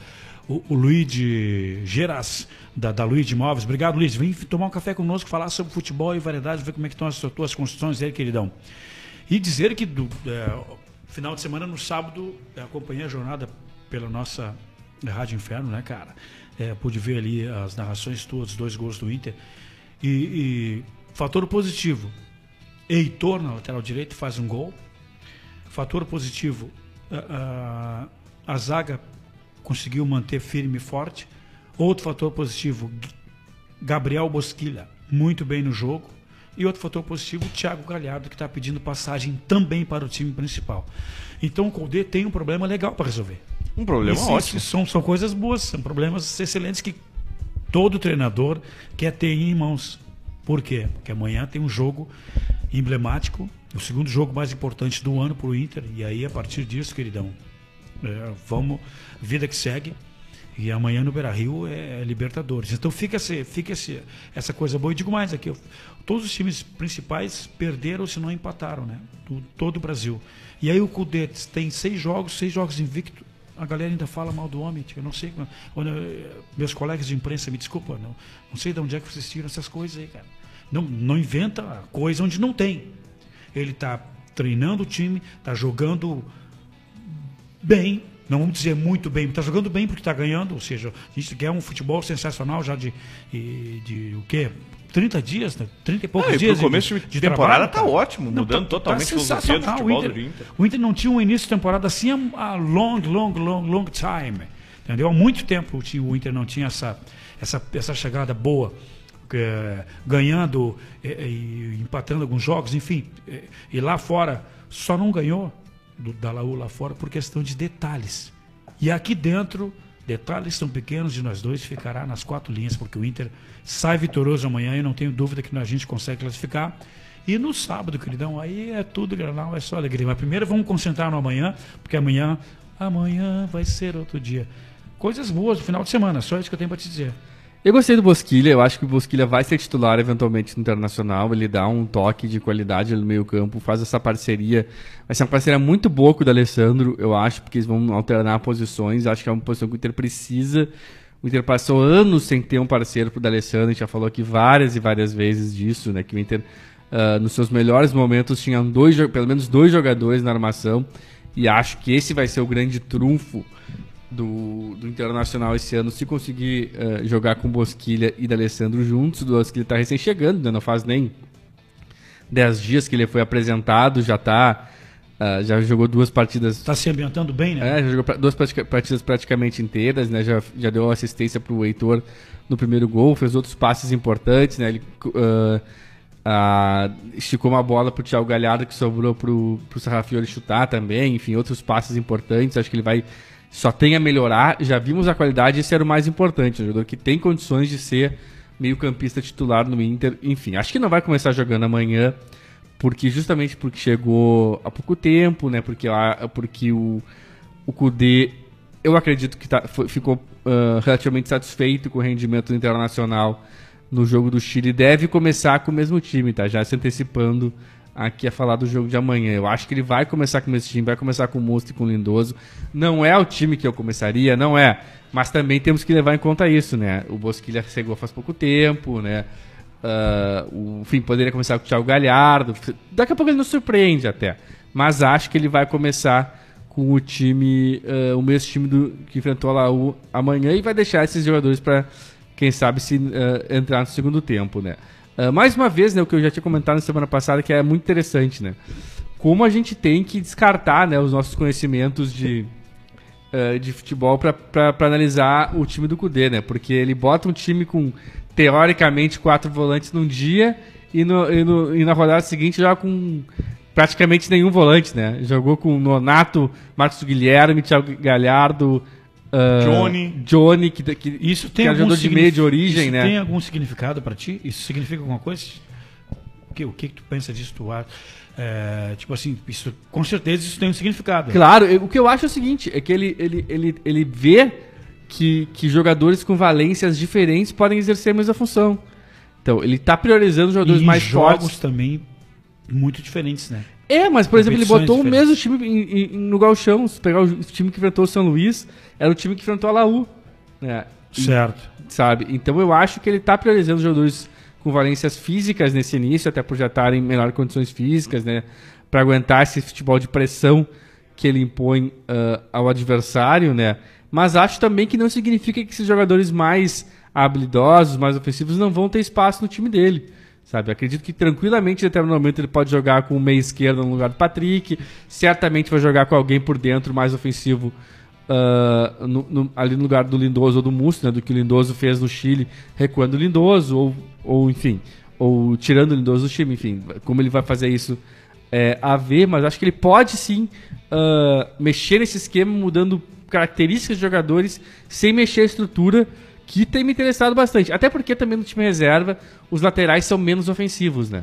O, o Luigi Geras, da, da Luigi Imóveis. Obrigado, Luiz. Vem tomar um café conosco, falar sobre futebol e variedade, ver como é que estão as tuas construções aí, queridão. E dizer que do é, final de semana, no sábado, acompanhei a jornada pela nossa Rádio Inferno, né, cara? É, pude ver ali as narrações todas, dois gols do Inter. E, e fator positivo, Heitor na lateral direito faz um gol. Fator positivo, a, a, a zaga conseguiu manter firme e forte. Outro fator positivo, Gabriel Bosquilha, muito bem no jogo. E outro fator positivo, Thiago Galhardo, que está pedindo passagem também para o time principal. Então o Colde tem um problema legal para resolver. Um problema Isso- ótimo. são, são coisas boas, são problemas excelentes que todo treinador quer ter em mãos. Por quê? Porque amanhã tem um jogo emblemático, o segundo jogo mais importante do ano para o Inter. E aí, a partir disso, queridão, é, vamos, vida que segue. E amanhã no Beira Rio é, Libertadores. Então fica, esse, fica esse, essa coisa boa. E digo mais aqui: todos os times principais perderam, se não empataram, né? Do, todo o Brasil. E aí o Cudê tem seis jogos, seis jogos invicto. A galera ainda fala mal do homem. Eu não sei. quando- meus colegas de imprensa me desculpam. Não, não sei de onde é que vocês tiram essas coisas aí, cara. Não, não inventa coisa onde não tem. Ele está treinando o time, está jogando bem, não vamos dizer muito bem, está jogando bem porque está ganhando, ou seja, a gente quer um futebol sensacional já de, de, de o quê? 30 dias, né? 30 e poucos Ah, e dias. pro começo de temporada tá cara. ótimo, mudando totalmente a filosofia do sensacional. futebol o Inter, do Inter. O Inter não tinha um início de temporada assim há long, long, long, long time. Entendeu? Há muito tempo o Inter não tinha essa, essa, essa chegada boa. eh, ganhando eh, e empatando alguns jogos, enfim. eh, E lá fora só não ganhou do, da Laú lá fora por questão de detalhes. E aqui dentro, detalhes tão pequenos de nós dois ficará nas quatro linhas, porque o Inter sai vitorioso amanhã e não tenho dúvida que a gente consegue classificar. E no sábado, queridão, aí é tudo granal, é só alegria. Mas primeiro vamos concentrar no amanhã, porque amanhã, amanhã vai ser outro dia. Coisas boas no final de semana, só isso que eu tenho para te dizer. Eu gostei do Bosquilha, eu acho que o Bosquilha vai ser titular eventualmente no Internacional, ele dá um toque de qualidade ali no meio campo, faz essa parceria, vai ser uma parceria muito boa com o da Alessandro, eu acho, porque eles vão alternar posições, acho que é uma posição que o Inter precisa, o Inter passou anos sem ter um parceiro pro D'Alessandro, a gente já falou aqui várias e várias vezes disso, né, que o Inter ah, nos seus melhores momentos tinha dois, pelo menos dois jogadores na armação, e acho que esse vai ser o grande trunfo do, do Internacional esse ano, se conseguir eh, jogar com Bosquilha e D'Alessandro juntos, o Bosquilha está recém chegando, né? não faz nem 10 dias que ele foi apresentado, já tá ah, já jogou duas partidas Está se ambientando bem, né? é, já jogou pra- duas pratica- partidas praticamente inteiras, né? Já, já deu assistência pro Heitor no primeiro gol, fez outros passes importantes, né? Ele ah, esticou uma bola pro Thiago Galhardo que sobrou pro, pro Sarrafiori chutar também, enfim, outros passes importantes. Acho que ele vai só tem a melhorar. Já vimos a qualidade, esse era o mais importante, um jogador que tem condições de ser meio-campista titular no Inter. Enfim, acho que não vai começar jogando amanhã porque justamente porque chegou há pouco tempo, né? Porque, a, porque o, o Kudê eu acredito que tá, ficou ah, relativamente satisfeito com o rendimento internacional no jogo do Chile. Deve começar com o mesmo time, tá? Já se antecipando aqui a falar do jogo de amanhã. Eu acho que ele vai começar com esse time, vai começar com o Musto e com o Lindoso. Não é o time que eu começaria, não é. Mas também temos que levar em conta isso, né? O Bosquilha chegou faz pouco tempo, né? Ah, o enfim, poderia começar com o Thiago Galhardo. Daqui a pouco ele nos surpreende até. Mas acho que ele vai começar com o time, ah, o mesmo time do, que enfrentou a Laú amanhã e vai deixar esses jogadores para, quem sabe, se ah, entrar no segundo tempo, né? Ah, mais uma vez, né, o que eu já tinha comentado na semana passada, que é muito interessante, né? Como a gente tem que descartar né, os nossos conhecimentos de, eh, de futebol para analisar o time do Cudê, né? Porque ele bota um time com, teoricamente, quatro volantes num dia e, no, e, no- e na rodada seguinte joga com praticamente nenhum volante, né? Jogou com Nonato, Marcos Guilherme, Thiago Galhardo, ah, Johnny. Johnny, que, que Isso tem que é algum jogador de meio de origem, isso né? Tem algum significado para ti? Isso significa alguma coisa? O que, o que, que tu pensa disso? Tu, acha? É, tipo assim, isso, com certeza isso tem um significado. Claro, eu- o que eu acho é o seguinte, é que ele, ele, ele, ele vê que, que jogadores com valências diferentes podem exercer a mesma função. Então, ele tá priorizando jogadores e mais jogos fortes. também muito diferentes, né? É, mas por exemplo, ele botou o mesmo diferentes. time em- em- no Galchão. Se pegar o time que enfrentou o São Luís, era o time que enfrentou a Laú. Né? E- Certo. sabe? Então eu acho que ele está priorizando jogadores com valências físicas nesse início, até por já estarem em melhores condições físicas, né? Para aguentar esse futebol de pressão que ele impõe ah, ao adversário, né? Mas acho também que não significa que esses jogadores mais habilidosos, mais ofensivos, não vão ter espaço no time dele. Sabe, acredito que tranquilamente em determinado momento ele pode jogar com o meia esquerda no lugar do Patrick, certamente vai jogar com alguém por dentro mais ofensivo ah, no- no- ali no lugar do Lindoso ou do Musto, né, do que o Lindoso fez no Chile, recuando o Lindoso, ou, ou enfim, ou tirando o Lindoso do time, enfim, como ele vai fazer isso é, a ver, mas acho que ele pode sim ah, mexer nesse esquema, mudando características de jogadores, sem mexer a estrutura, que tem me interessado bastante. Até porque também no time reserva, os laterais são menos ofensivos, né?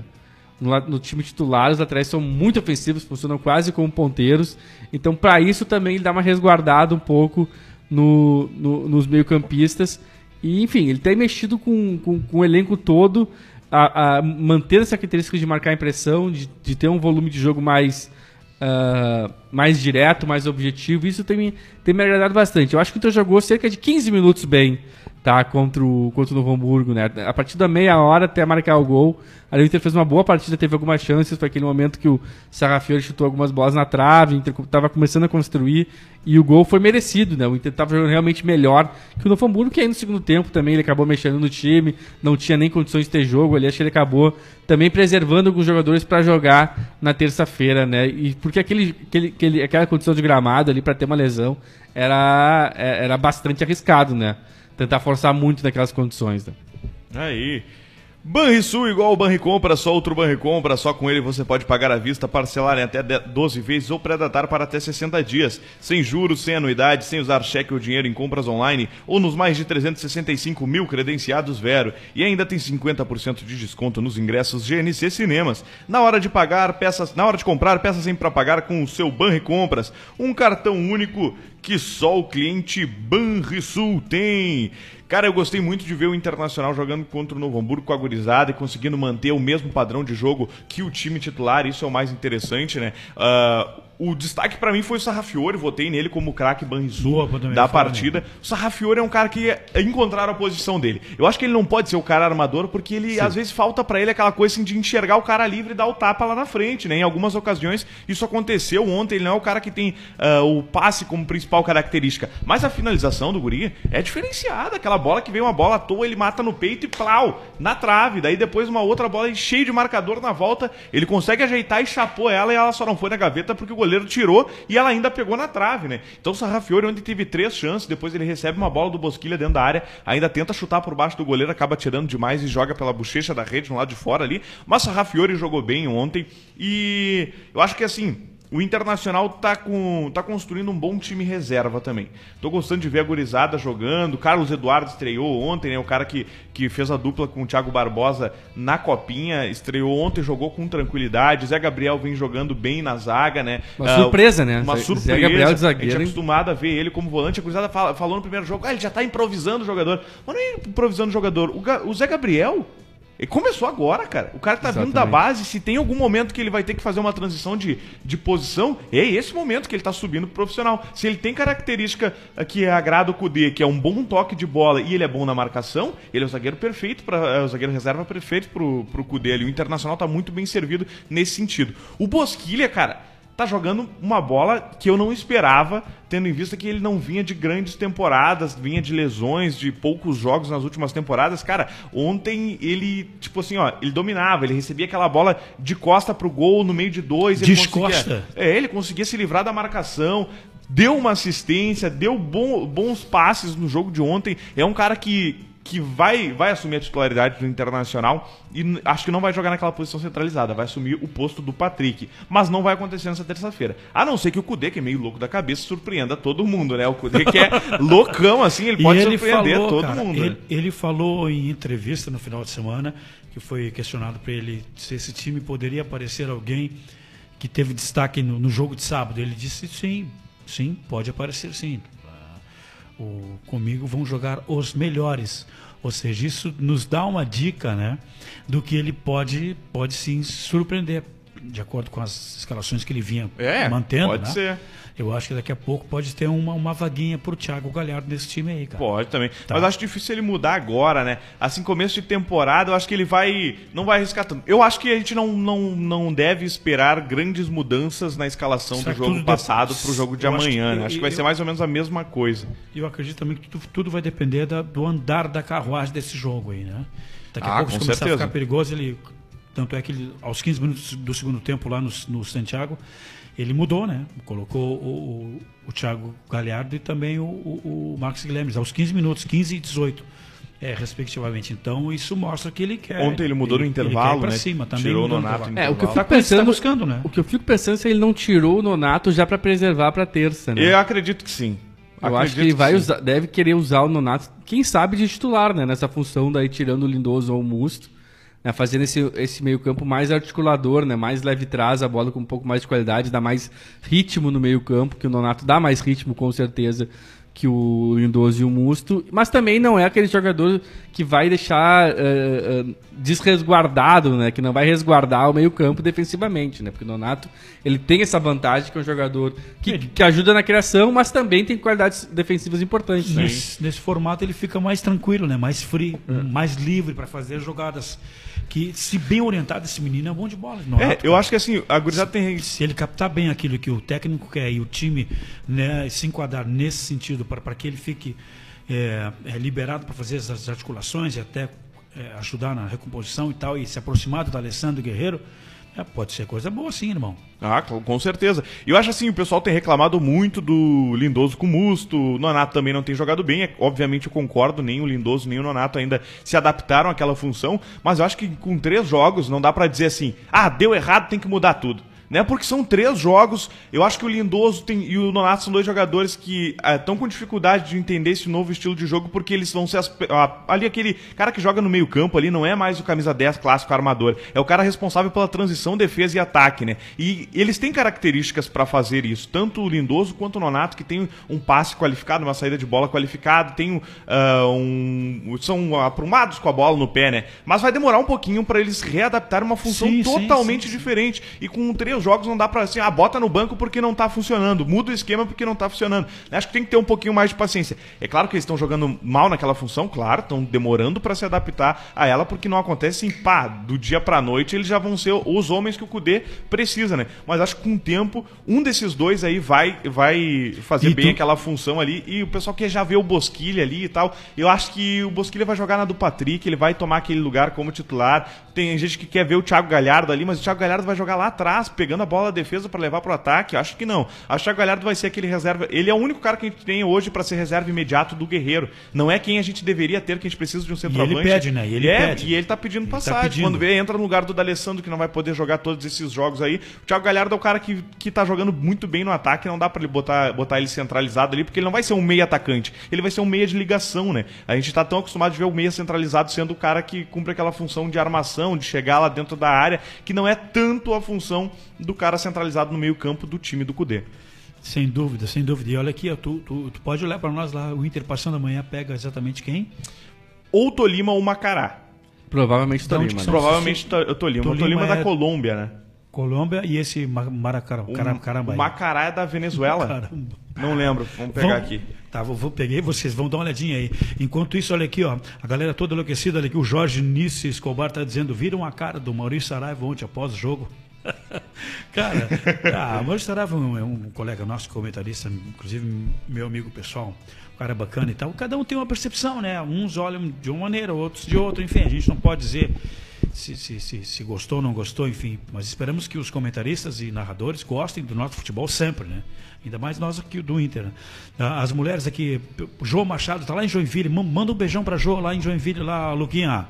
No, no time titular, os laterais são muito ofensivos, funcionam quase como ponteiros. Então, para isso também ele dá uma resguardada um pouco no, no- nos meio-campistas. E, enfim, ele tem mexido com, com, com o elenco todo, a, a manter essa característica de marcar impressão, de, de ter um volume de jogo mais, ah, mais direto, mais objetivo. Isso tem me, tem me agradado bastante. Eu acho que o Inter jogou cerca de 15 minutos bem tá, contra o, contra o Novo Hamburgo, né? A partir da meia hora até marcar o gol, o Inter fez uma boa partida, teve algumas chances, foi aquele momento que o Sarrafiori chutou algumas bolas na trave, o Inter estava começando a construir e o gol foi merecido, né? O Inter estava jogando realmente melhor que o Novo Hamburgo, que aí no segundo tempo também ele acabou mexendo no time, não tinha nem condições de ter jogo ali, acho que ele acabou também preservando alguns jogadores para jogar na terça-feira, né? E porque aquele, aquele, aquele, aquela condição de gramado ali para ter uma lesão era, é- era bastante arriscado, né? Tentar forçar muito naquelas condições. Né? Aí. Banrisul igual o Banricompra, só outro Banricompra, só com ele você pode pagar à vista, parcelar em até 10 12 vezes ou pré-datar para até 60 dias, sem juros, sem anuidade, sem usar cheque ou dinheiro em compras online ou nos mais de 365 mil credenciados Vero. E ainda tem 50% de desconto nos ingressos GNC Cinemas. Na hora de pagar, peças, na hora de comprar, peça sempre para pagar com o seu Banricompras, um cartão único que só o cliente Banrisul tem. Cara, eu gostei muito de ver o Internacional jogando contra o Novo Hamburgo com a gurizada e conseguindo manter o mesmo padrão de jogo que o time titular. Isso é o mais interessante, né? Ah, o destaque pra mim foi o Sarrafiore, votei nele como craque Banrisul também da partida. O Sarrafiore é um cara que encontraram a posição dele. Eu acho que ele não pode ser o cara armador porque ele às vezes falta pra ele aquela coisa assim, de enxergar o cara livre e dar o tapa lá na frente, né? Em algumas ocasiões isso aconteceu ontem. Ele não é o cara que tem ah, o passe como principal característica, mas a finalização do Guri é diferenciada. Aquela bola que vem uma bola à toa, ele mata no peito e plau, na trave. Daí depois uma outra bola cheia de marcador na volta, ele consegue ajeitar e chapou ela e ela só não foi na gaveta porque o goleiro tirou e ela ainda pegou na trave, né? Então o Sarrafiore, onde teve três chances, depois ele recebe uma bola do Bosquilha dentro da área, ainda tenta chutar por baixo do goleiro, acaba tirando demais e joga pela bochecha da rede no lado de fora ali. Mas o Sarrafiore jogou bem ontem e eu acho que assim. O Internacional tá, com, tá construindo um bom time reserva também. Tô gostando de ver a gurizada jogando. Carlos Eduardo estreou ontem, né? O cara que, que fez a dupla com o Thiago Barbosa na Copinha. Estreou ontem, jogou com tranquilidade. Zé Gabriel vem jogando bem na zaga, né? Uma Ah, surpresa, né? Uma Zé surpresa. Gabriel de A gente zagueiro, é acostumado a ver ele como volante. A gurizada fala- falou no primeiro jogo, ah, ele já tá improvisando o jogador. Mas não é improvisando o jogador. O, Ga- o Zé Gabriel... Ele começou agora, cara. O cara tá vindo da Exatamente. base. Se tem algum momento que ele vai ter que fazer uma transição de, de posição, é esse momento que ele tá subindo pro profissional. Se ele tem característica eh, que agrada o Kudê, que é um bom toque de bola e ele é bom na marcação, ele é o zagueiro perfeito para é o zagueiro reserva perfeito pro, pro Kudê ali. O Internacional tá muito bem servido nesse sentido. O Bosquilha, cara, tá jogando uma bola que eu não esperava, tendo em vista que ele não vinha de grandes temporadas, vinha de lesões, de poucos jogos nas últimas temporadas. Cara, ontem ele, tipo assim, ó, ele dominava, ele recebia aquela bola de costa pro gol, no meio de dois. Descosta. É, ele conseguia se livrar da marcação. Deu uma assistência, deu bom- bons passes no jogo de ontem. É um cara que, que vai, vai assumir a titularidade do Internacional e acho que não vai jogar naquela posição centralizada, vai assumir o posto do Patrick. Mas não vai acontecer nessa terça-feira. A não ser que o Kudê, que é meio louco da cabeça, surpreenda todo mundo, né? O Kudê que é *laughs* loucão, assim, ele pode ele surpreender falou, todo cara, mundo. Ele, né? ele falou em entrevista no final de semana que foi questionado para ele se esse time poderia aparecer alguém que teve destaque no, no jogo de sábado. Ele disse sim, sim, pode aparecer sim. O, comigo vão jogar os melhores. Ou seja, isso nos dá uma dica, né, do que ele pode, pode sim surpreender, de acordo com as escalações que ele vinha É, mantendo. pode né? ser. Eu acho que daqui a pouco pode ter uma, uma vaguinha pro Thiago Galhardo nesse time aí, cara. Pode também. Tá. Mas acho difícil ele mudar agora, né? Assim, começo de temporada, eu acho que ele vai. Não vai arriscar tanto. Eu acho que a gente não, não, não deve esperar grandes mudanças na escalação Será do jogo passado dep- pro jogo de Eu acho amanhã, que- né? Acho que vai eu- ser mais ou menos a mesma coisa. E eu acredito também que tudo, tudo vai depender da- do andar da carruagem desse jogo aí, né? Daqui a Ah, pouco, se com começar certeza. a ficar perigoso, ele. Tanto é que ele, aos 15 minutos do segundo tempo lá no, no Santiago, ele mudou, né? Colocou o, o, o Thiago Galhardo e também o, o, o Marcos Guilherme, aos 15 minutos, 15 e 18. É, respectivamente. Então, isso mostra que ele quer. Ontem ele mudou no ele intervalo, quer ir pra né? cima, também Tirou o no Nonato intervalo. É, o que eu Tá fico tá pensando, buscando, né? o que eu fico pensando é se ele não tirou o Nonato já pra preservar pra terça, né? Eu acredito que sim. Eu acho que ele vai usar, deve querer usar o Nonato, quem sabe de titular, né? Nessa função daí, tirando o Lindoso ou o Musto, né? Fazendo esse, esse meio campo mais articulador, né? Mais leve trás, a bola com um pouco mais de qualidade, dá mais ritmo no meio campo, que o Nonato dá mais ritmo, com certeza, que o Lindoso e o Musto. Mas também não é aquele jogador que vai deixar eh, eh, desresguardado, né? Que não vai resguardar o meio campo defensivamente, né? Porque o Nonato, ele tem essa vantagem que é um jogador que, que ajuda na criação, mas também tem qualidades defensivas importantes, né? Nesse, nesse formato ele fica mais tranquilo, né? Mais free, É. mais livre para fazer jogadas. Que, se bem orientado, esse menino é bom de bola. É, eu acho que assim, a gurizada tem. se ele captar bem aquilo que o técnico quer e o time né, se enquadrar nesse sentido para que ele fique é, é, liberado para fazer as articulações e até é, ajudar na recomposição e tal, e se aproximar do Alessandro Guerreiro, é, pode ser coisa boa sim, irmão. Ah, com certeza. E eu acho assim, o pessoal tem reclamado muito do Lindoso com Musto, o Nonato também não tem jogado bem, é, obviamente eu concordo, nem o Lindoso nem o Nonato ainda se adaptaram àquela função, mas eu acho que com três jogos não dá pra dizer assim, ah, deu errado, tem que mudar tudo. Né? Porque são três jogos. Eu acho que o Lindoso tem, e o Nonato são dois jogadores que estão com dificuldade de entender esse novo estilo de jogo, porque eles vão ser as ah, ali aquele cara que joga no meio-campo ali não é mais o camisa 10 clássico armador, é o cara responsável pela transição, defesa e ataque, né? E eles têm características para fazer isso, tanto o Lindoso quanto o Nonato, que tem um passe qualificado, uma saída de bola qualificada, tem ah, um, são aprumados com a bola no pé, né? Mas vai demorar um pouquinho para eles readaptarem uma função sim, totalmente sim, sim. diferente. E com três jogos não dá pra assim, ah, bota no banco porque não tá funcionando, muda o esquema porque não tá funcionando. Acho que tem que ter um pouquinho mais de paciência. É claro que eles estão jogando mal naquela função, claro, estão demorando pra se adaptar a ela porque não acontece assim, pá, do dia pra noite eles já vão ser os homens que o Kudê precisa, né? Mas acho que com o tempo, um desses dois aí vai, vai fazer E bem tu- aquela função ali. E o pessoal quer já ver o Bosquilha ali e tal. Eu acho que o Bosquilha vai jogar na do Patrick, ele vai tomar aquele lugar como titular. Tem gente que quer ver o Thiago Galhardo ali, mas o Thiago Galhardo vai jogar lá atrás, pegando pegando a bola da defesa para levar pro ataque? Acho que não. Acho que o Thiago Galhardo vai ser aquele reserva. Ele é o único cara que a gente tem hoje para ser reserva imediato do Guerreiro. Não é quem a gente deveria ter, que a gente precisa de um centroavante. pede, né? E ele é, pede. E ele tá pedindo Ele tá passagem. pedindo. Quando vê, entra no lugar do D'Alessandro, que não vai poder jogar todos esses jogos aí. O Thiago Galhardo é o cara que, que tá jogando muito bem no ataque, não dá para ele botar, botar ele centralizado ali, porque ele não vai ser um meia atacante. Ele vai ser um meia de ligação, né? A gente tá tão acostumado de ver o meia centralizado sendo o cara que cumpre aquela função de armação, de chegar lá dentro da área, que não é tanto a função do cara centralizado no meio-campo do time do Cudê. Sem dúvida, sem dúvida. E olha aqui, tu, tu, tu pode olhar para nós lá, o Inter passando amanhã pega exatamente quem? Ou Tolima ou Macará. Provavelmente onde Tolima. né? Provavelmente to- Tolima. Tolima O Tolima é da é- Colômbia, né? Colômbia e esse Ma- Maracara, O, o. Macará é da Venezuela. Caramba. Não lembro. Vamos pegar Vamos- aqui. Tá, vou, vou peguei, vocês vão dar uma olhadinha aí. Enquanto isso, olha aqui, ó, a galera toda enlouquecida, olha aqui, o Jorge Nice Escobar tá dizendo, viram a cara do Maurício Saraiva ontem após o jogo. *laughs* cara, o Maurício Saraiva é um, colega nosso, comentarista, inclusive meu amigo pessoal, um cara bacana e tal. Cada um tem uma percepção, né? Uns olham de uma maneira, outros de outra, enfim, a gente não pode dizer se, se, se, se gostou ou não gostou, enfim. Mas esperamos que os comentaristas e narradores gostem do nosso futebol sempre, né? Ainda mais nós aqui do Inter. né? Ah, As mulheres aqui, o Jô Machado tá lá em Joinville, ma- manda um beijão pra Jô lá em Joinville, lá, Luquinha.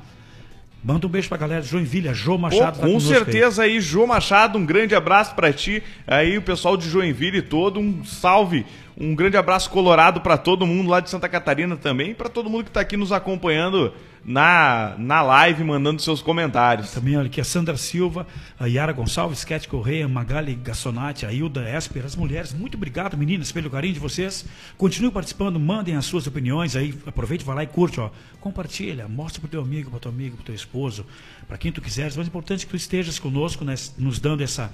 Manda um beijo pra galera de Joinville, a Jô Machado tá com aí. certeza aí, Jô Machado, um grande abraço pra ti. Aí o pessoal de Joinville todo, um salve, um grande abraço colorado pra todo mundo lá de Santa Catarina também, pra todo mundo que tá aqui nos acompanhando na, na live, mandando seus comentários. Também, olha aqui, a Sandra Silva, a Yara Gonçalves, Cat Correia, Magali Gassonati, a Hilda Esper, as mulheres. Muito obrigado, meninas, pelo carinho de vocês. Continuem participando, mandem as suas opiniões aí. Aproveite, vai lá e curte, ó. Compartilha, mostra pro teu amigo, pro teu amigo, pro teu esposo, para quem tu quiseres. Mas é importante que tu estejas conosco, né, nos dando essa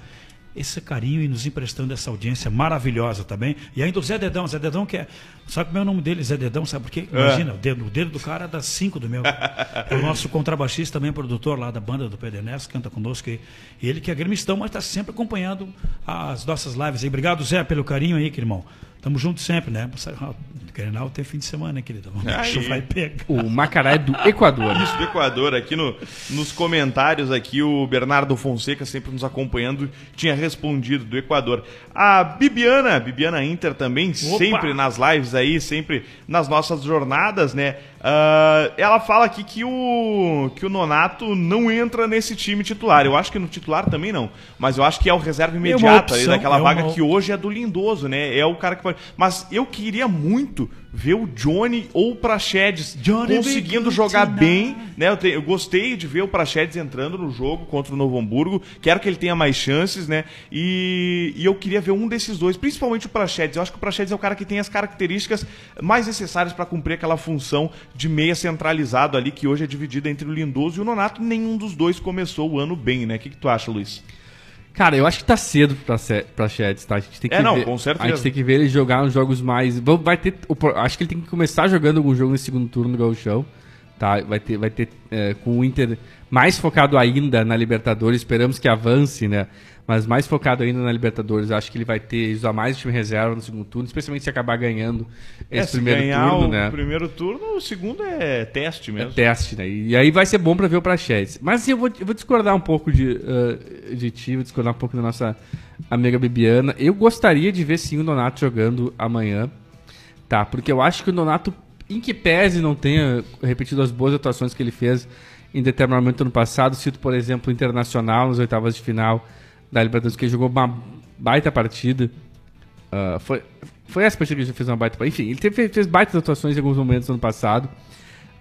esse carinho e nos emprestando essa audiência maravilhosa também. E ainda o Zé Dedão, Zé Dedão que é. Sabe como é o nome dele, Zé Dedão? Sabe por quê? Imagina, o, dedo, o dedo do cara dá cinco do meu. *laughs* É o nosso contrabaixista também, produtor lá da banda do Pedro Ernesto, canta conosco. E ele que é gremistão, mas está sempre acompanhando as nossas lives aí. Obrigado, Zé, pelo carinho aí, querido irmão. Tamo junto sempre, né? Grenal tem fim de semana, querido? Aí. vai pegar. O Macará é do Equador. Isso do Equador, aqui no, nos comentários aqui, o Bernardo Fonseca sempre nos acompanhando, tinha respondido do Equador. A Bibiana, Bibiana Inter também, sempre nas lives aí, sempre nas nossas jornadas, né? Ah, ela fala aqui que o, que o Nonato não entra nesse time titular. Eu acho que no titular também não, mas eu acho que é o reserva imediato aí opção, daquela é uma- vaga que hoje é do Lindoso, né? É o cara que pode. Mas eu queria muito ver o Johnny ou o Praxedes Johnny conseguindo jogar bem, né? Eu, te- eu gostei de ver o Praxedes entrando no jogo contra o Novo Hamburgo. Quero que ele tenha mais chances, né? E, e eu queria ver um desses dois, principalmente o Praxedes. Eu acho que o Praxedes é o cara que tem as características mais necessárias para cumprir aquela função de meia centralizado ali, que hoje é dividida entre o Lindoso e o Nonato. Nenhum dos dois começou o ano bem, né? O que, que tu acha, Luiz? Cara, eu acho que tá cedo pra, pra Sheds, tá? A gente tem que É, não, ver, com certeza. A gente tem que ver ele jogar nos jogos mais. Vai ter, acho que ele tem que começar jogando algum jogo no segundo turno do Gauchão. Tá? Vai ter, vai ter é, com o Inter mais focado ainda na Libertadores. Esperamos que avance, né? Mas mais focado ainda na Libertadores. Acho que ele vai ter usar mais o time reserva no segundo turno, especialmente se acabar ganhando esse É, primeiro ganhar turno, o né? primeiro turno, o segundo é teste É mesmo. teste, né? E aí vai ser bom pra ver o Praxedes. Mas assim, eu vou, eu vou discordar um pouco de, ah, de ti, vou discordar um pouco da nossa amiga Bibiana. Eu gostaria de ver sim o Donato jogando amanhã, tá? Porque eu acho que o Donato, em que pese não tenha repetido as boas atuações que ele fez em determinado momento ano passado, cito, por exemplo, o Internacional nas oitavas de final da Libertadores, que ele jogou uma baita partida. Ah, foi, foi essa partida que ele fez uma baita Enfim, ele teve, fez baitas atuações em alguns momentos no ano passado.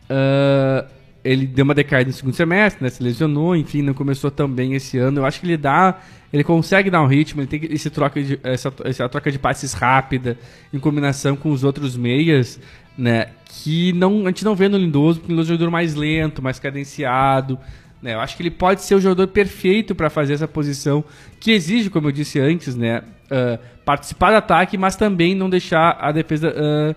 Ah, ele deu uma decaída no segundo semestre, né? Se lesionou, enfim, não começou tão bem esse ano. Eu acho que ele dá. Ele consegue dar um ritmo, ele tem esse troca de, essa, essa troca de passes rápida, em combinação com os outros meias, né? Que não, a gente não vê no Lindoso, porque o Lindoso é um jogador mais lento, mais cadenciado. Né? Eu acho que ele pode ser o jogador perfeito para fazer essa posição, que exige, como eu disse antes, né? ah, participar do ataque, mas também não deixar a defesa. ah,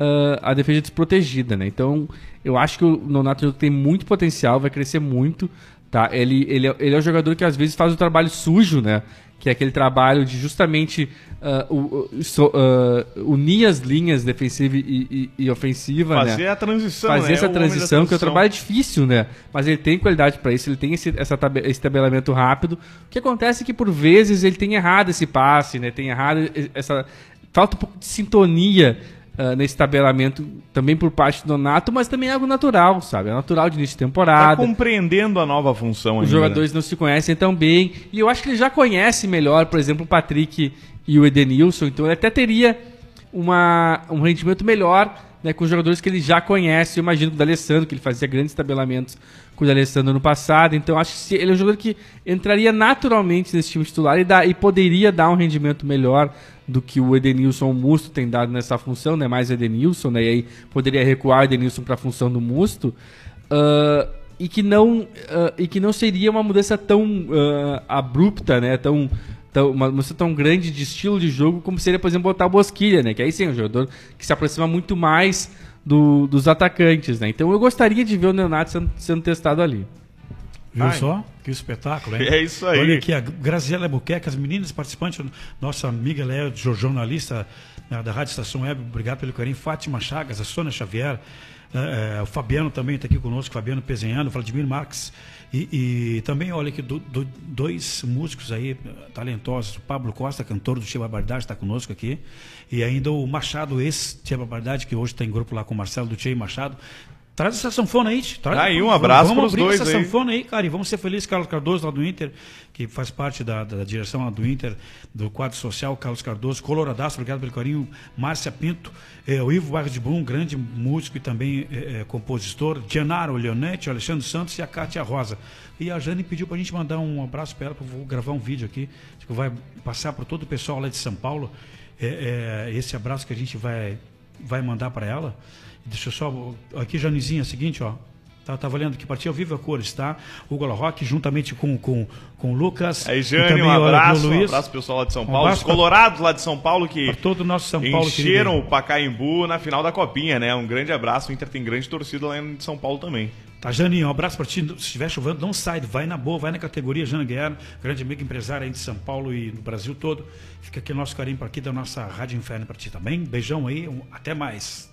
ah, a defesa desprotegida, né? Então, eu acho que o Nonato tem muito potencial, vai crescer muito, tá? Ele, ele, é- ele é o jogador que às vezes faz o trabalho sujo, né? Que é aquele trabalho de justamente uh, uh, unir as linhas defensiva e, e- e ofensiva, Fazer né? a transição, fazer né? essa O homem da transição, que é um transição. trabalho difícil, né? Mas ele tem qualidade para isso, ele tem esse, essa esse tabelamento rápido. O que acontece é que por vezes ele tem errado esse passe, né? Tem errado essa falta um pouco de sintonia ah, nesse tabelamento também por parte do Donato, mas também é algo natural, sabe? É natural de início de Tá temporada. compreendendo a nova função Os ainda. jogadores não se conhecem tão bem. E eu acho que ele já conhece melhor, por exemplo, o Patrick e o Edenilson. Então ele até teria uma, um rendimento melhor né, com os jogadores que ele já conhece. Eu imagino com o D'Alessandro, que ele fazia grandes tabelamentos com o D'Alessandro no passado. Então acho que ele é um jogador que entraria naturalmente nesse time titular e, dá, e poderia dar um rendimento melhor do que o Edenilson Musto tem dado nessa função, né? Mais Edenilson, né? E aí poderia recuar Edenilson para a função do Musto. Ah, e que não ah, e que não seria uma mudança tão ah, abrupta, né? Tão, tão uma mudança tão grande de estilo de jogo como seria, por exemplo, botar o Bosquilha, né? Que aí sim é um jogador que se aproxima muito mais do- dos atacantes, né? Então eu gostaria de ver o Leonardo sendo, sendo testado ali. Viu Ai. só? Que espetáculo, hein? *laughs* É isso aí. Olha aqui, a Graziela Albuquerque, as meninas participantes, nossa amiga, ela é jo- jornalista né, da Rádio Estação Web, obrigado pelo carinho. Fátima Chagas, a Sônia Xavier, eh, eh, o Fabiano também está aqui conosco, Fabiano Pezenhano, Vladimir Marques. E, e também, olha aqui, do- do- dois músicos aí talentosos, o Pablo Costa, cantor do Tia Barbardade, está conosco aqui. E ainda o Machado, ex-Tia Barbardade, que hoje tem grupo lá com o Marcelo do Tia Machado. Traz essa sanfona aí, traz. Aí, um abraço vamos pros abrir dois essa aí. sanfona aí, cara, e vamos ser felizes, Carlos Cardoso lá do Inter, que faz parte da, da direção lá do Inter, do quadro social, Carlos Cardoso, Coloradaço, obrigado pelo carinho, Márcia Pinto, eh, o Ivo Barros de Brum, grande músico e também eh, eh, compositor, Gianaro Leonetti, o Alexandre Santos e a Kátia Rosa. E a Jane pediu pra gente mandar um abraço pra ela, pra eu vou gravar um vídeo aqui, que vai passar para todo o pessoal lá de São Paulo, eh, esse abraço que a gente vai, vai mandar para ela. Deixa eu só. Aqui, Janizinha, é o seguinte, ó. Tá, tá valendo que partiu ao vivo a cores, tá? Hugo Rock, juntamente com, com, com o Lucas. Aí, Jane, também, um abraço. viu, Um Luiz, abraço pessoal lá de São Um Paulo. Os colorados lá de São Paulo que todo o nosso São Paulo encheram querido. o Pacaembu na final da Copinha, né? Um grande abraço. O Inter tem grande torcida lá em São Paulo também. Tá, Janinho, um abraço pra ti. Se estiver chovendo, não sai, vai na boa, vai na categoria Jana Guerra, grande amigo empresário aí de São Paulo e no Brasil todo. Fica aqui o nosso carinho para aqui da nossa Rádio Inferno pra ti também. Beijão aí, um- até mais.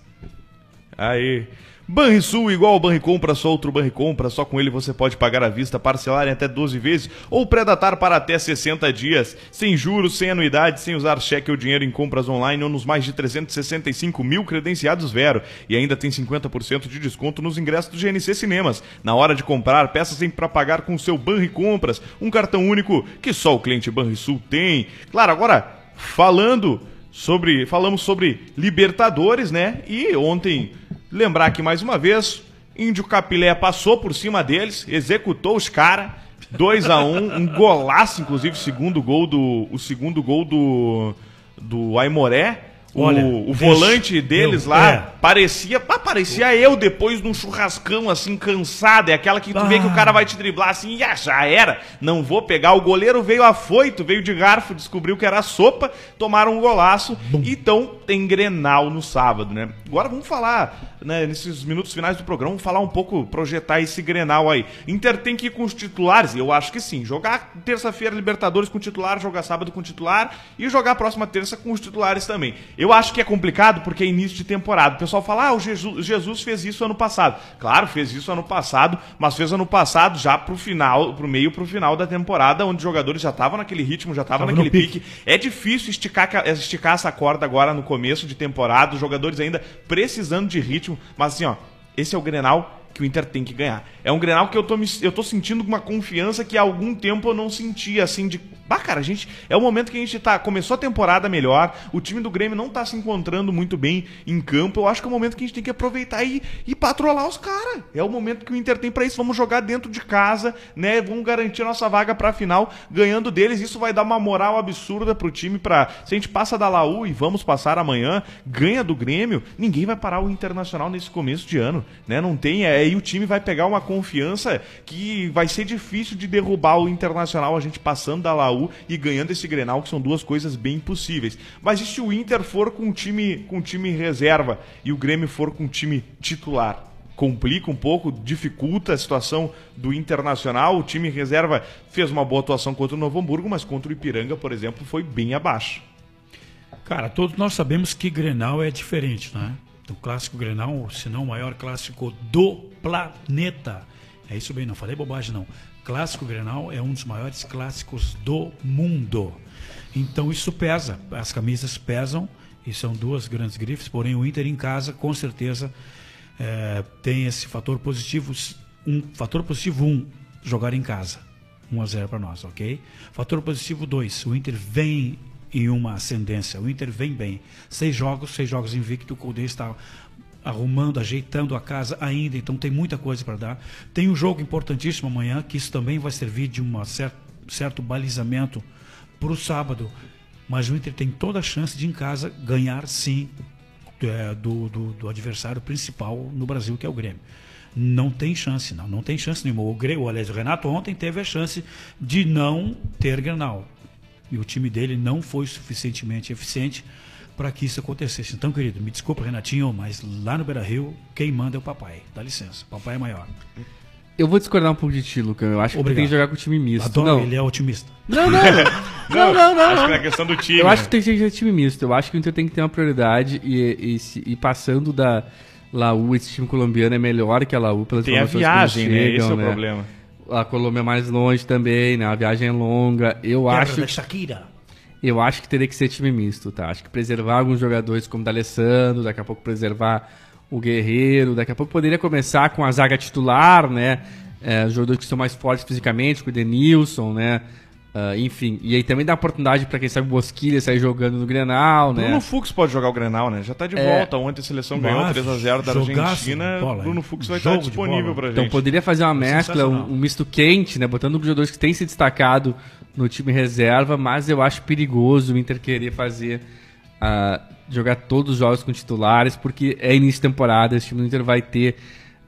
Aí. Banrisul, igual ao Banricompra, só outro Banricompra, só com ele você pode pagar à vista, parcelar em até 12 vezes ou predatar para até 60 dias, sem juros, sem anuidade, sem usar cheque ou dinheiro em compras online ou nos mais de 365 mil credenciados Vero. E ainda tem 50% de desconto nos ingressos do GNC Cinemas. Na hora de comprar, peça sempre para pagar com o seu Banricompras, um cartão único que só o cliente Banrisul tem. Claro, agora, falando sobre falamos sobre Libertadores, né? E ontem lembrar aqui mais uma vez, Índio Capilé passou por cima deles, executou os caras, 2 a 1 um, um golaço inclusive, segundo gol do o segundo gol do do Aimoré. O, Olha, o deixa- volante deles eu- lá é. parecia, ah, parecia eu depois de um churrascão assim cansado, é aquela que tu vê que o Ah. cara vai te driblar assim, e ah, já era, não vou pegar. O goleiro veio afoito, veio de garfo, descobriu que era sopa, tomaram um golaço e então tem Grenal no sábado, né? Agora vamos falar, né, nesses minutos finais do programa, vamos falar um pouco, projetar esse Grenal aí. Inter tem que ir com os titulares? Eu acho que sim. Jogar terça-feira Libertadores com titular, jogar sábado com titular e jogar a próxima terça com os titulares também. Eu acho que é complicado porque é início de temporada. O pessoal fala, ah, o Jesus, Jesus fez isso ano passado. Claro, fez isso ano passado, mas fez ano passado já pro final, pro meio pro final da temporada, onde os jogadores já estavam naquele ritmo, já estavam Tava naquele pique. pique. É difícil esticar, ca- esticar essa corda agora no começo de temporada, os jogadores ainda precisando de ritmo, mas assim, ó, esse é o Grenal que o Inter tem que ganhar. É um Grenal que eu tô, me- eu tô sentindo uma confiança que há algum tempo eu não sentia, assim, de... Bah, cara, a gente... É o momento que a gente tá... Começou a temporada melhor, o time do Grêmio não tá se encontrando muito bem em campo, eu acho que é o momento que a gente tem que aproveitar e, e patrolar os caras. É o momento que o Inter tem pra isso. Vamos jogar dentro de casa, né? Vamos garantir a nossa vaga pra final, ganhando deles. Isso vai dar uma moral absurda pro time pra... Se a gente passa da Laú e vamos passar amanhã, ganha do Grêmio, ninguém vai parar o Internacional nesse começo de ano, né? Não tem... É, aí o time vai pegar uma confiança que vai ser difícil de derrubar o Internacional, a gente passando da Laú e ganhando esse Grenal, que são duas coisas bem possíveis. Mas e se o Inter for com time, com time reserva e o Grêmio for com time titular? complica um pouco, dificulta a situação do Internacional. O time reserva fez uma boa atuação contra o Novo Hamburgo, mas contra o Ipiranga, por exemplo, foi bem abaixo. Cara, todos nós sabemos que Grenal é diferente, né? O clássico Grenal, se não o maior clássico do planeta. É isso bem, não falei bobagem não. Clássico Grenal é um dos maiores clássicos do mundo. Então isso pesa, as camisas pesam e são duas grandes grifes, porém o Inter em casa com certeza é, tem esse fator positivo, um fator positivo um, jogar em casa. 1 a 0 para nós, ok? Fator positivo 2, o Inter vem em uma ascendência, o Inter vem bem. Seis jogos, seis jogos invicto, o Colde está arrumando, ajeitando a casa ainda, então tem muita coisa para dar. Tem um jogo importantíssimo amanhã, que isso também vai servir de um certo balizamento para o sábado. Mas o Inter tem toda a chance de em casa ganhar sim é, do, do, do, adversário principal no Brasil, que é o Grêmio. Não tem chance, não, não tem chance nenhuma. O Grêmio, aliás, o Renato ontem teve a chance de não ter Grenal. E o time dele não foi suficientemente eficiente para que isso acontecesse. Então, querido, me desculpa, Renatinho, mas lá no Beira Rio, quem manda é o papai. Dá licença, o papai é maior. Eu vou discordar um pouco de ti, Luca. Eu acho Obrigado. que tem que jogar com o time misto. Adoro, não. ele é otimista. Não, não. *laughs* não, não, não. Acho que é questão do time. Eu né? acho que tem que ser time misto. Eu acho que o Inter tem que ter uma prioridade e, e, e passando da Laú, esse time colombiano é melhor que a Laú pelas Tem a viagem, né? Esse é o né? problema. A Colômbia é mais longe também, né? A viagem é longa. Eu Terra acho. Da Shakira. Eu acho que teria que ser time misto, tá? Acho que preservar alguns jogadores como o D'Alessandro, daqui a pouco preservar o Guerreiro, daqui a pouco poderia começar com a zaga titular, né? É, jogadores que são mais fortes fisicamente, com o Denilson, né? Uh, enfim, e aí também dá oportunidade para quem sabe o Bosquilha sair jogando no Grenal, né? Bruno Fux pode jogar o Grenal, né? Já tá de é, volta. Ontem a seleção ganhou 3x0 da Argentina. Bola, Bruno Fux vai estar disponível pra então, gente. Então poderia fazer uma é mescla, um, um, misto quente, né? Botando jogadores que têm se destacado no time reserva, mas eu acho perigoso o Inter querer fazer. Uh, jogar todos os jogos com titulares, porque é início de temporada, esse time do Inter vai ter.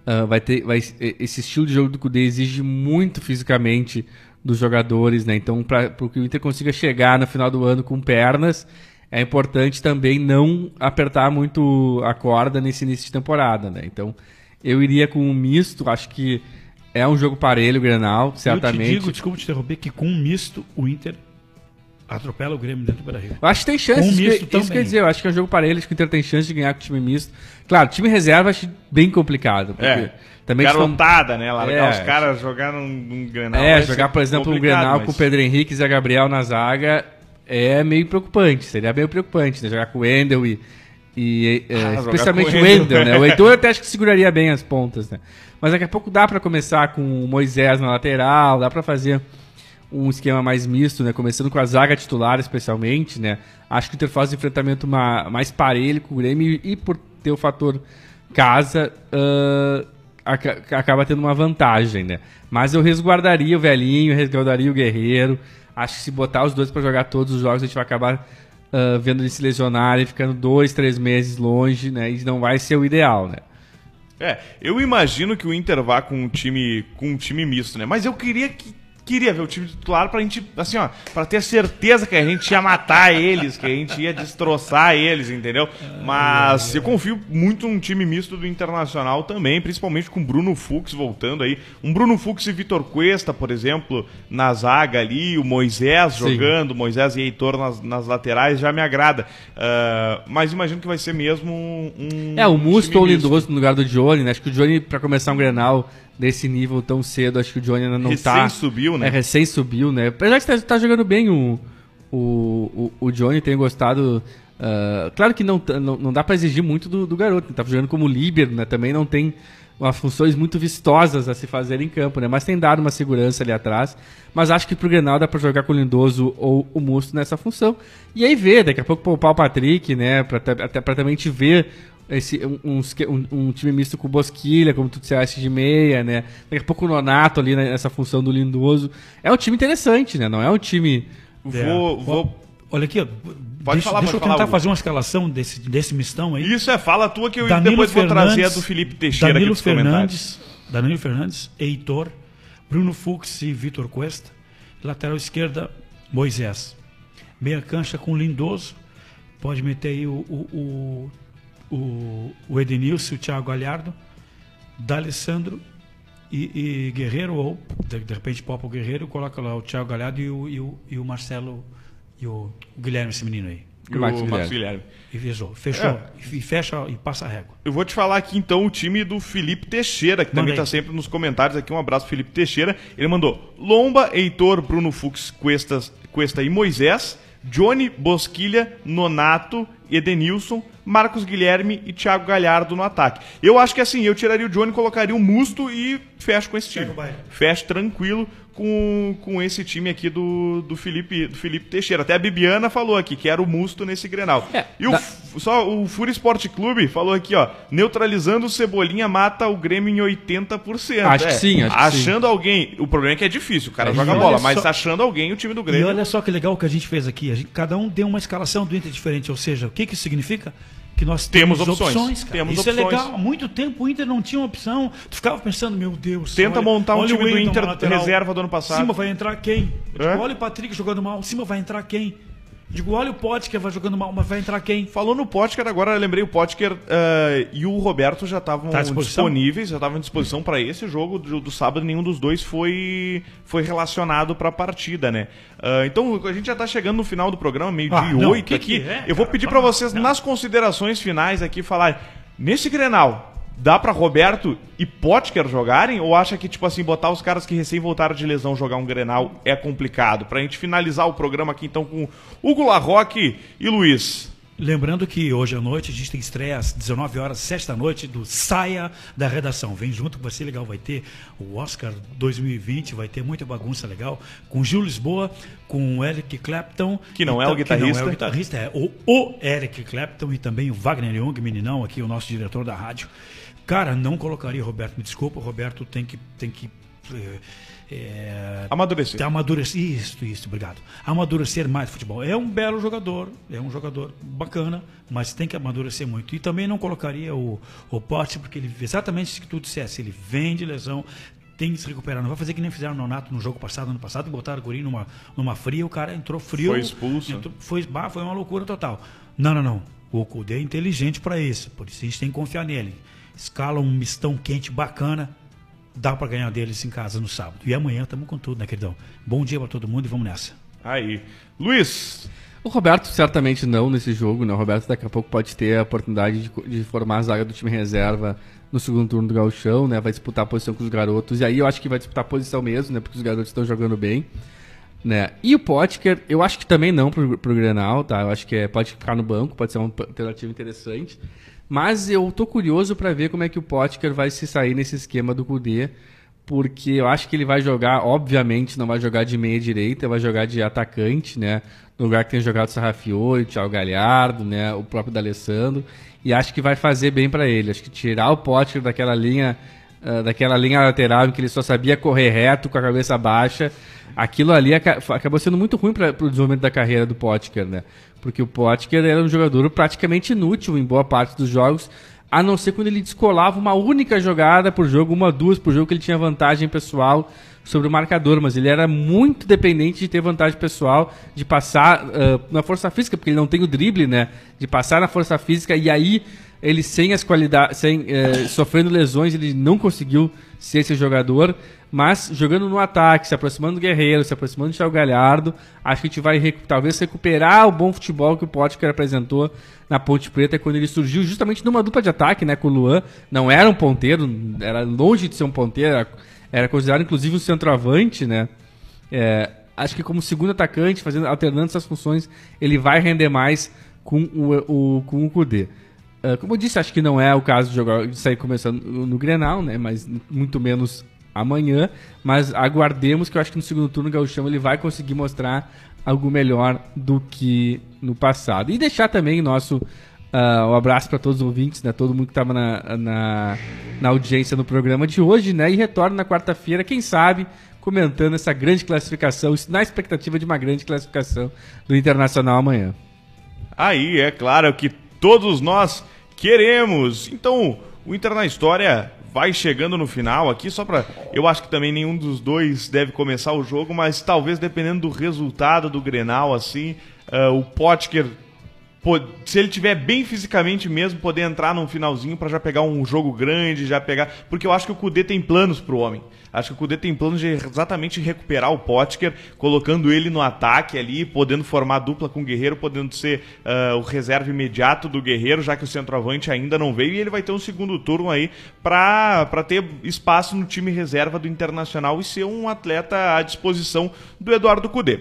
Uh, vai ter vai, esse estilo de jogo do Cudê exige muito fisicamente dos jogadores, né? Então, para que o Inter consiga chegar no final do ano com pernas, é importante também não apertar muito a corda nesse início de temporada, né? Então, eu iria com um misto, acho que é um jogo parelho, Grenal, certamente. Eu te digo, desculpa te interromper, que com um misto o Inter atropela o Grêmio dentro do Brasil. Eu acho que tem chance, isso, misto que, isso quer dizer, eu acho que é um jogo parelho, acho que o Inter tem chance de ganhar com o time misto. Claro, time reserva acho bem complicado, porque... É. Também Garotada, né? Largar é. os caras jogar num, num Grenal. É, jogar, por exemplo, um Grenal mas... com o Pedro Henrique e a Gabriel na zaga é meio preocupante. Seria meio preocupante, né? Jogar com o Wendel e. e é, *laughs* ah, especialmente o Wendel, né? O *laughs* Heitor até acho que seguraria bem as pontas, né? Mas daqui a pouco dá para começar com o Moisés na lateral, dá para fazer um esquema mais misto, né? Começando com a zaga titular, especialmente, né? Acho que o Inter faz um enfrentamento mais parelho com o Grêmio e por ter o fator casa. Uh, acaba tendo uma vantagem, né? Mas eu resguardaria o velhinho, resguardaria o guerreiro. Acho que se botar os dois para jogar todos os jogos, a gente vai acabar uh, vendo eles se lesionarem, ficando dois, três meses longe, né? E não vai ser o ideal, né? É, eu imagino que o Inter vá com um time, com um time misto, né? Mas eu queria que queria ver o time titular pra gente, assim, ó, pra ter certeza que a gente ia matar eles, que a gente ia destroçar eles, entendeu? Mas eu confio muito num time misto do Internacional também, principalmente com Bruno Fux voltando aí. Um Bruno Fux e Vitor Cuesta, por exemplo, na zaga ali, o Moisés Sim. jogando, Moisés e Heitor nas, nas laterais, já me agrada. Uh, mas imagino que vai ser mesmo um. É, o Musto ou o Lindoso no lugar do Johnny, né? Acho que o Johnny, pra começar um Grenal desse nível tão cedo. Acho que o Johnny ainda não recém tá. Recém subiu, né? É, recém subiu, né? Apesar que tá, tá jogando bem o, o, o, o Johnny, tem gostado. Uh, claro que não, não, não dá para exigir muito do, do garoto. Ele tá jogando como líbero, né? Também não tem umas funções muito vistosas a se fazer em campo, né? Mas tem dado uma segurança ali atrás. Mas acho que pro Grenal dá para jogar com o Lindoso ou o Musto nessa função. E aí ver, daqui a pouco poupar o Patrick, né? Pra, até, pra também te ver esse, um, um, um, time misto com Bosquilha, como tu disseste, de meia, né? Daqui a pouco o Nonato ali nessa função do Lindoso. É um time interessante, né? Não é um time. É. Vou, vou... Olha aqui, ó. Pode deixa, falar, deixa pode eu tentar falar, fazer uma escalação desse, desse mistão aí. Isso é, fala a tua que eu Danilo depois Fernandes, vou trazer a do Felipe Teixeira Danilo aqui Fernandes, Danilo Fernandes, Heitor, Bruno Fux e Vitor Cuesta. Lateral esquerda, Moisés. Meia cancha com Lindoso. Pode meter aí o, o, o o, o Edenilson, o Thiago Galhardo. D'Alessandro e, e Guerreiro, ou de, de repente popa o Guerreiro, coloca lá o Thiago Galhardo e o, e o, e o Marcelo e o, o Guilherme, esse menino aí. E o Max Guilherme. Guilherme. E fechou. Fechou. É. E fecha e passa a régua. Eu vou te falar aqui então o time do Felipe Teixeira, que também Manda está sempre nos comentários aqui. Um abraço, Felipe Teixeira. Ele mandou Lomba, Heitor, Bruno Fux, Cuesta, Cuesta e Moisés, Johnny, Bosquilha, Nonato, Edenilson, Marcos Guilherme e Thiago Galhardo no ataque. Eu acho que assim, eu tiraria o Johnny, colocaria o Musto e fecho com esse time. O. Fecho tranquilo com, com esse time aqui do, do, Felipe, do Felipe Teixeira. Até a Bibiana falou aqui que era o Musto nesse Grenal. É, e o, só o Fúria Esporte Clube falou aqui, ó, neutralizando o Cebolinha mata o Grêmio em 80%. Acho que sim, acho que Achando alguém, o problema é que é difícil, o cara É, joga e bola, mas só- achando alguém o time do E Grêmio. olha só que legal que a gente fez aqui. A gente- cada um deu uma escalação do Inter diferente. Ou seja, o que, que isso significa? Que nós Temos temos, opções. cara. Temos isso opções. é legal. Há muito tempo o Inter não tinha opção. Tu ficava pensando, meu Deus. Tenta montar um olha time do Inter reserva do ano passado. Cima vai entrar quem? É? olha o Patrick jogando mal. Cima vai entrar quem? Digo, olha o Potker vai jogando mal, mas vai entrar quem? Falou no Potker, agora eu lembrei o Potker eh, e o Roberto já estavam Tá disponíveis, já estavam à disposição para esse jogo do, do sábado, nenhum dos dois foi, foi relacionado para a partida, né? Ah, então a gente já está chegando no final do programa, meio-dia Ah, e oito aqui. que é, eu vou cara? pedir para vocês, Não. nas considerações finais aqui, falar nesse Grenal. Dá para Roberto e Potker jogarem? Ou acha que, tipo assim, botar os caras que recém voltaram de lesão jogar um Grenal é complicado? Pra gente finalizar o programa aqui, então, com Hugo Larroque e Luiz. Lembrando que hoje à noite a gente tem estreia às 19 horas, 7 da noite, do Saia da Redação. Vem junto que vai ser legal. Vai ter o Oscar 2020, vai ter muita bagunça legal. Com Gil Lisboa, com o Eric Clapton. Que não é o tam- Que não guitarrista. é o guitarrista, é o, o Eric Clapton e também o Wagner Young, meninão, aqui, o nosso diretor da rádio. Cara, não colocaria Roberto, me desculpa, o Roberto tem que. Tem que eh, Amadurecer. Amadurecer. Isso, isso, obrigado. Amadurecer mais futebol. É um belo jogador, é um jogador bacana, mas tem que amadurecer muito. E também não colocaria o, o Pote, porque ele, exatamente isso que tu dissesse, ele vem de lesão, tem que se recuperar. Não vai fazer que nem fizeram no Nonato no jogo passado, ano passado, botaram o Guri numa, numa fria, o cara entrou frio. Foi expulso. entrou- foi, bah, foi uma loucura total. Não, não, não. O Kudê é inteligente para isso, por isso a gente tem que confiar nele. Escala um mistão quente bacana, dá para ganhar deles em casa no sábado. E amanhã estamos com tudo, né, queridão? Bom dia para todo mundo e vamos nessa. Aí. Luiz, O Roberto certamente não nesse jogo, né? O Roberto daqui a pouco pode ter a oportunidade de, de formar a zaga do time reserva no segundo turno do Gauchão, né? Vai disputar a posição com os garotos. E aí eu acho que vai disputar a posição mesmo, né? Porque os garotos estão jogando bem. Né? E o Potker, eu acho que também não pro, pro Grenal, tá? Eu acho que é, pode ficar no banco, pode ser uma alternativa interessante. Mas eu tô curioso para ver como é que o Potker vai se sair nesse esquema do Kudê, porque eu acho que ele vai jogar, obviamente, não vai jogar de meia direita, vai jogar de atacante, né? No lugar que tem jogado Sarrafiori, Thiago Galhardo, né? O próprio D'Alessandro. E acho que vai fazer bem para ele. Acho que tirar o Potker daquela linha, ah, daquela linha lateral em que ele só sabia correr reto com a cabeça baixa, aquilo ali aca- acabou sendo muito ruim para o desenvolvimento da carreira do Potker, né? Porque o Potker era um jogador praticamente inútil em boa parte dos jogos, a não ser quando ele descolava uma única jogada por jogo, uma, duas por jogo, que ele tinha vantagem pessoal sobre o marcador, mas ele era muito dependente de ter vantagem pessoal, de passar ah, na força física, porque ele não tem o drible, né? De passar na força física e aí ele sem as qualidades, sem eh, sofrendo lesões, ele não conseguiu ser esse jogador, mas jogando no ataque, se aproximando do Guerreiro, se aproximando do Thiago Galhardo, acho que a gente vai recu- talvez recuperar o bom futebol que o Potker apresentou na Ponte Preta quando ele surgiu justamente numa dupla de ataque, né, com o Luan, não era um ponteiro, era longe de ser um ponteiro, era, era considerado inclusive um centroavante, né? É, acho que como segundo atacante, fazendo alternando essas funções, ele vai render mais com o, o com o Kudê. Ah, como eu disse, acho que não é o caso de, jogar, de sair começando no, Grenal, né? Mas muito menos amanhã. Mas aguardemos que eu acho que no segundo turno o Gauchão ele vai conseguir mostrar algo melhor do que no passado. E deixar também nosso ah, um abraço para todos os ouvintes, né? Todo mundo que estava na, na, na audiência no programa de hoje, né? E retorno na quarta-feira, quem sabe, comentando essa grande classificação, na expectativa de uma grande classificação do Internacional amanhã. aí é claro que todos nós queremos. Então, o Inter na História vai chegando no final aqui, só pra. Eu acho que também nenhum dos dois deve começar o jogo, mas talvez dependendo do resultado do Grenal, assim, ah, o Potker se ele tiver bem fisicamente mesmo, poder entrar num finalzinho pra já pegar um jogo grande, já pegar. Porque eu acho que o Kudê tem planos pro homem. Acho que o Kudê tem planos de exatamente recuperar o Potker, colocando ele no ataque ali, podendo formar dupla com o Guerreiro, podendo ser ah, o reserva imediato do Guerreiro, já que o centroavante ainda não veio, e ele vai ter um segundo turno aí pra ter espaço no time reserva do Internacional e ser um atleta à disposição do Eduardo Cudê.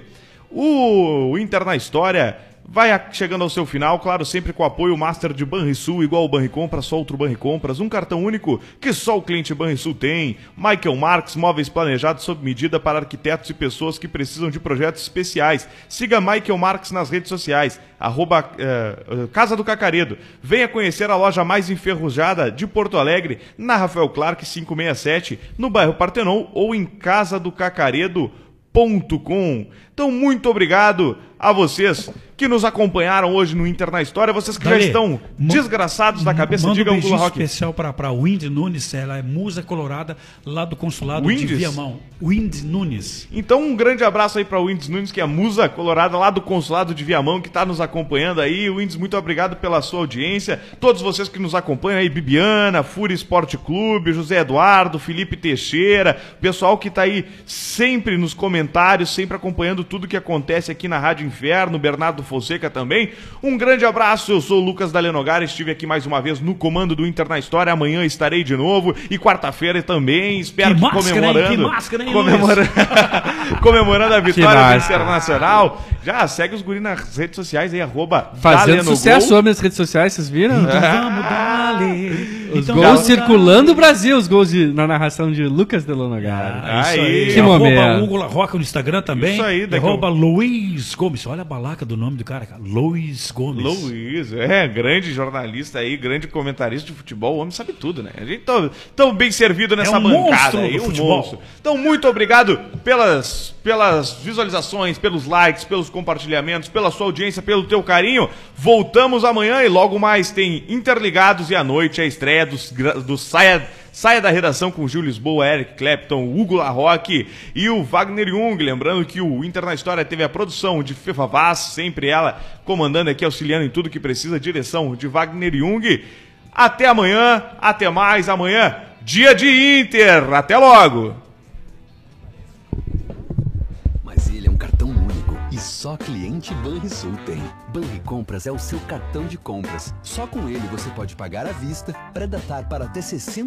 O Inter na história vai chegando ao seu final, claro, sempre com o apoio Master de Banrisul, igual o Banricompras, só outro Banricompras, um cartão único que só o cliente Banrisul tem. Michael Marks, móveis planejados sob medida para arquitetos e pessoas que precisam de projetos especiais. Siga Michael Marks nas redes sociais, arroba eh, eh, Casa do Cacaredo. Venha conhecer a loja mais enferrujada de Porto Alegre, na Rafael Clark 567, no bairro Partenon ou em casadocacaredo.com. Então, muito obrigado a vocês que nos acompanharam hoje no Inter na História, vocês que já estão desgraçados da cabeça, digam um beijinho Rock. especial para Windy Nunes, ela é musa colorada lá do consulado Windes? de Viamão. Windy Nunes. Então, um grande abraço aí para o Winds Nunes, que é a musa colorada lá do consulado de Viamão, que está nos acompanhando aí. Winds, muito obrigado pela sua audiência. Todos vocês que nos acompanham aí, Bibiana, Fúria Esporte Clube, José Eduardo, Felipe Teixeira, pessoal que está aí sempre nos comentários, sempre acompanhando tudo que acontece aqui na Rádio Inferno, Bernardo Fonseca também. Um grande abraço, eu sou o Lucas Dalenogar, estive aqui mais uma vez no comando do Inter na História. Amanhã estarei de novo e quarta-feira também. Espero Que que, máscara, hein? comemorando. Que máscara, hein, comemorando, *laughs* comemorando a vitória do. Internacional. Já segue os guri nas redes sociais aí, arroba Fazendo Dalenogol. sucesso homem nas redes sociais, vocês viram? Então vamos dali. Os Então gols vamos circulando o Brasil, os gols de- na narração de Lucas Delonogara. É isso Aí. Que arroba momento. Hugo Roca no Instagram também. Isso aí, daqui arroba Luiz Gomes. Olha a balaca do nome do cara, cara. Luiz Gomes. Luiz, é, grande jornalista aí, grande comentarista de futebol, o homem sabe tudo, né? A gente tá tão bem servido nessa um bancada monstro aí, do um futebol. monstro. Então, muito obrigado pelas, pelas visualizações, pelos likes, pelos compartilhamentos, pela sua audiência, pelo teu carinho. Voltamos amanhã e logo mais tem Interligados e à noite a estreia gra- do Saia, Saia da Redação com Gil Lisboa, Eric Clapton, Hugo Larroque e o Wagner Jung. Lembrando que o Inter na História teve a produção de Fefa Vaz, sempre ela comandando aqui, auxiliando em tudo que precisa, direção de Wagner Jung. Até amanhã, até mais amanhã, dia de Inter. Até logo! Só cliente Banrisul tem. Banricompras é o seu cartão de compras. Só com ele você pode pagar à vista, predatar para até 60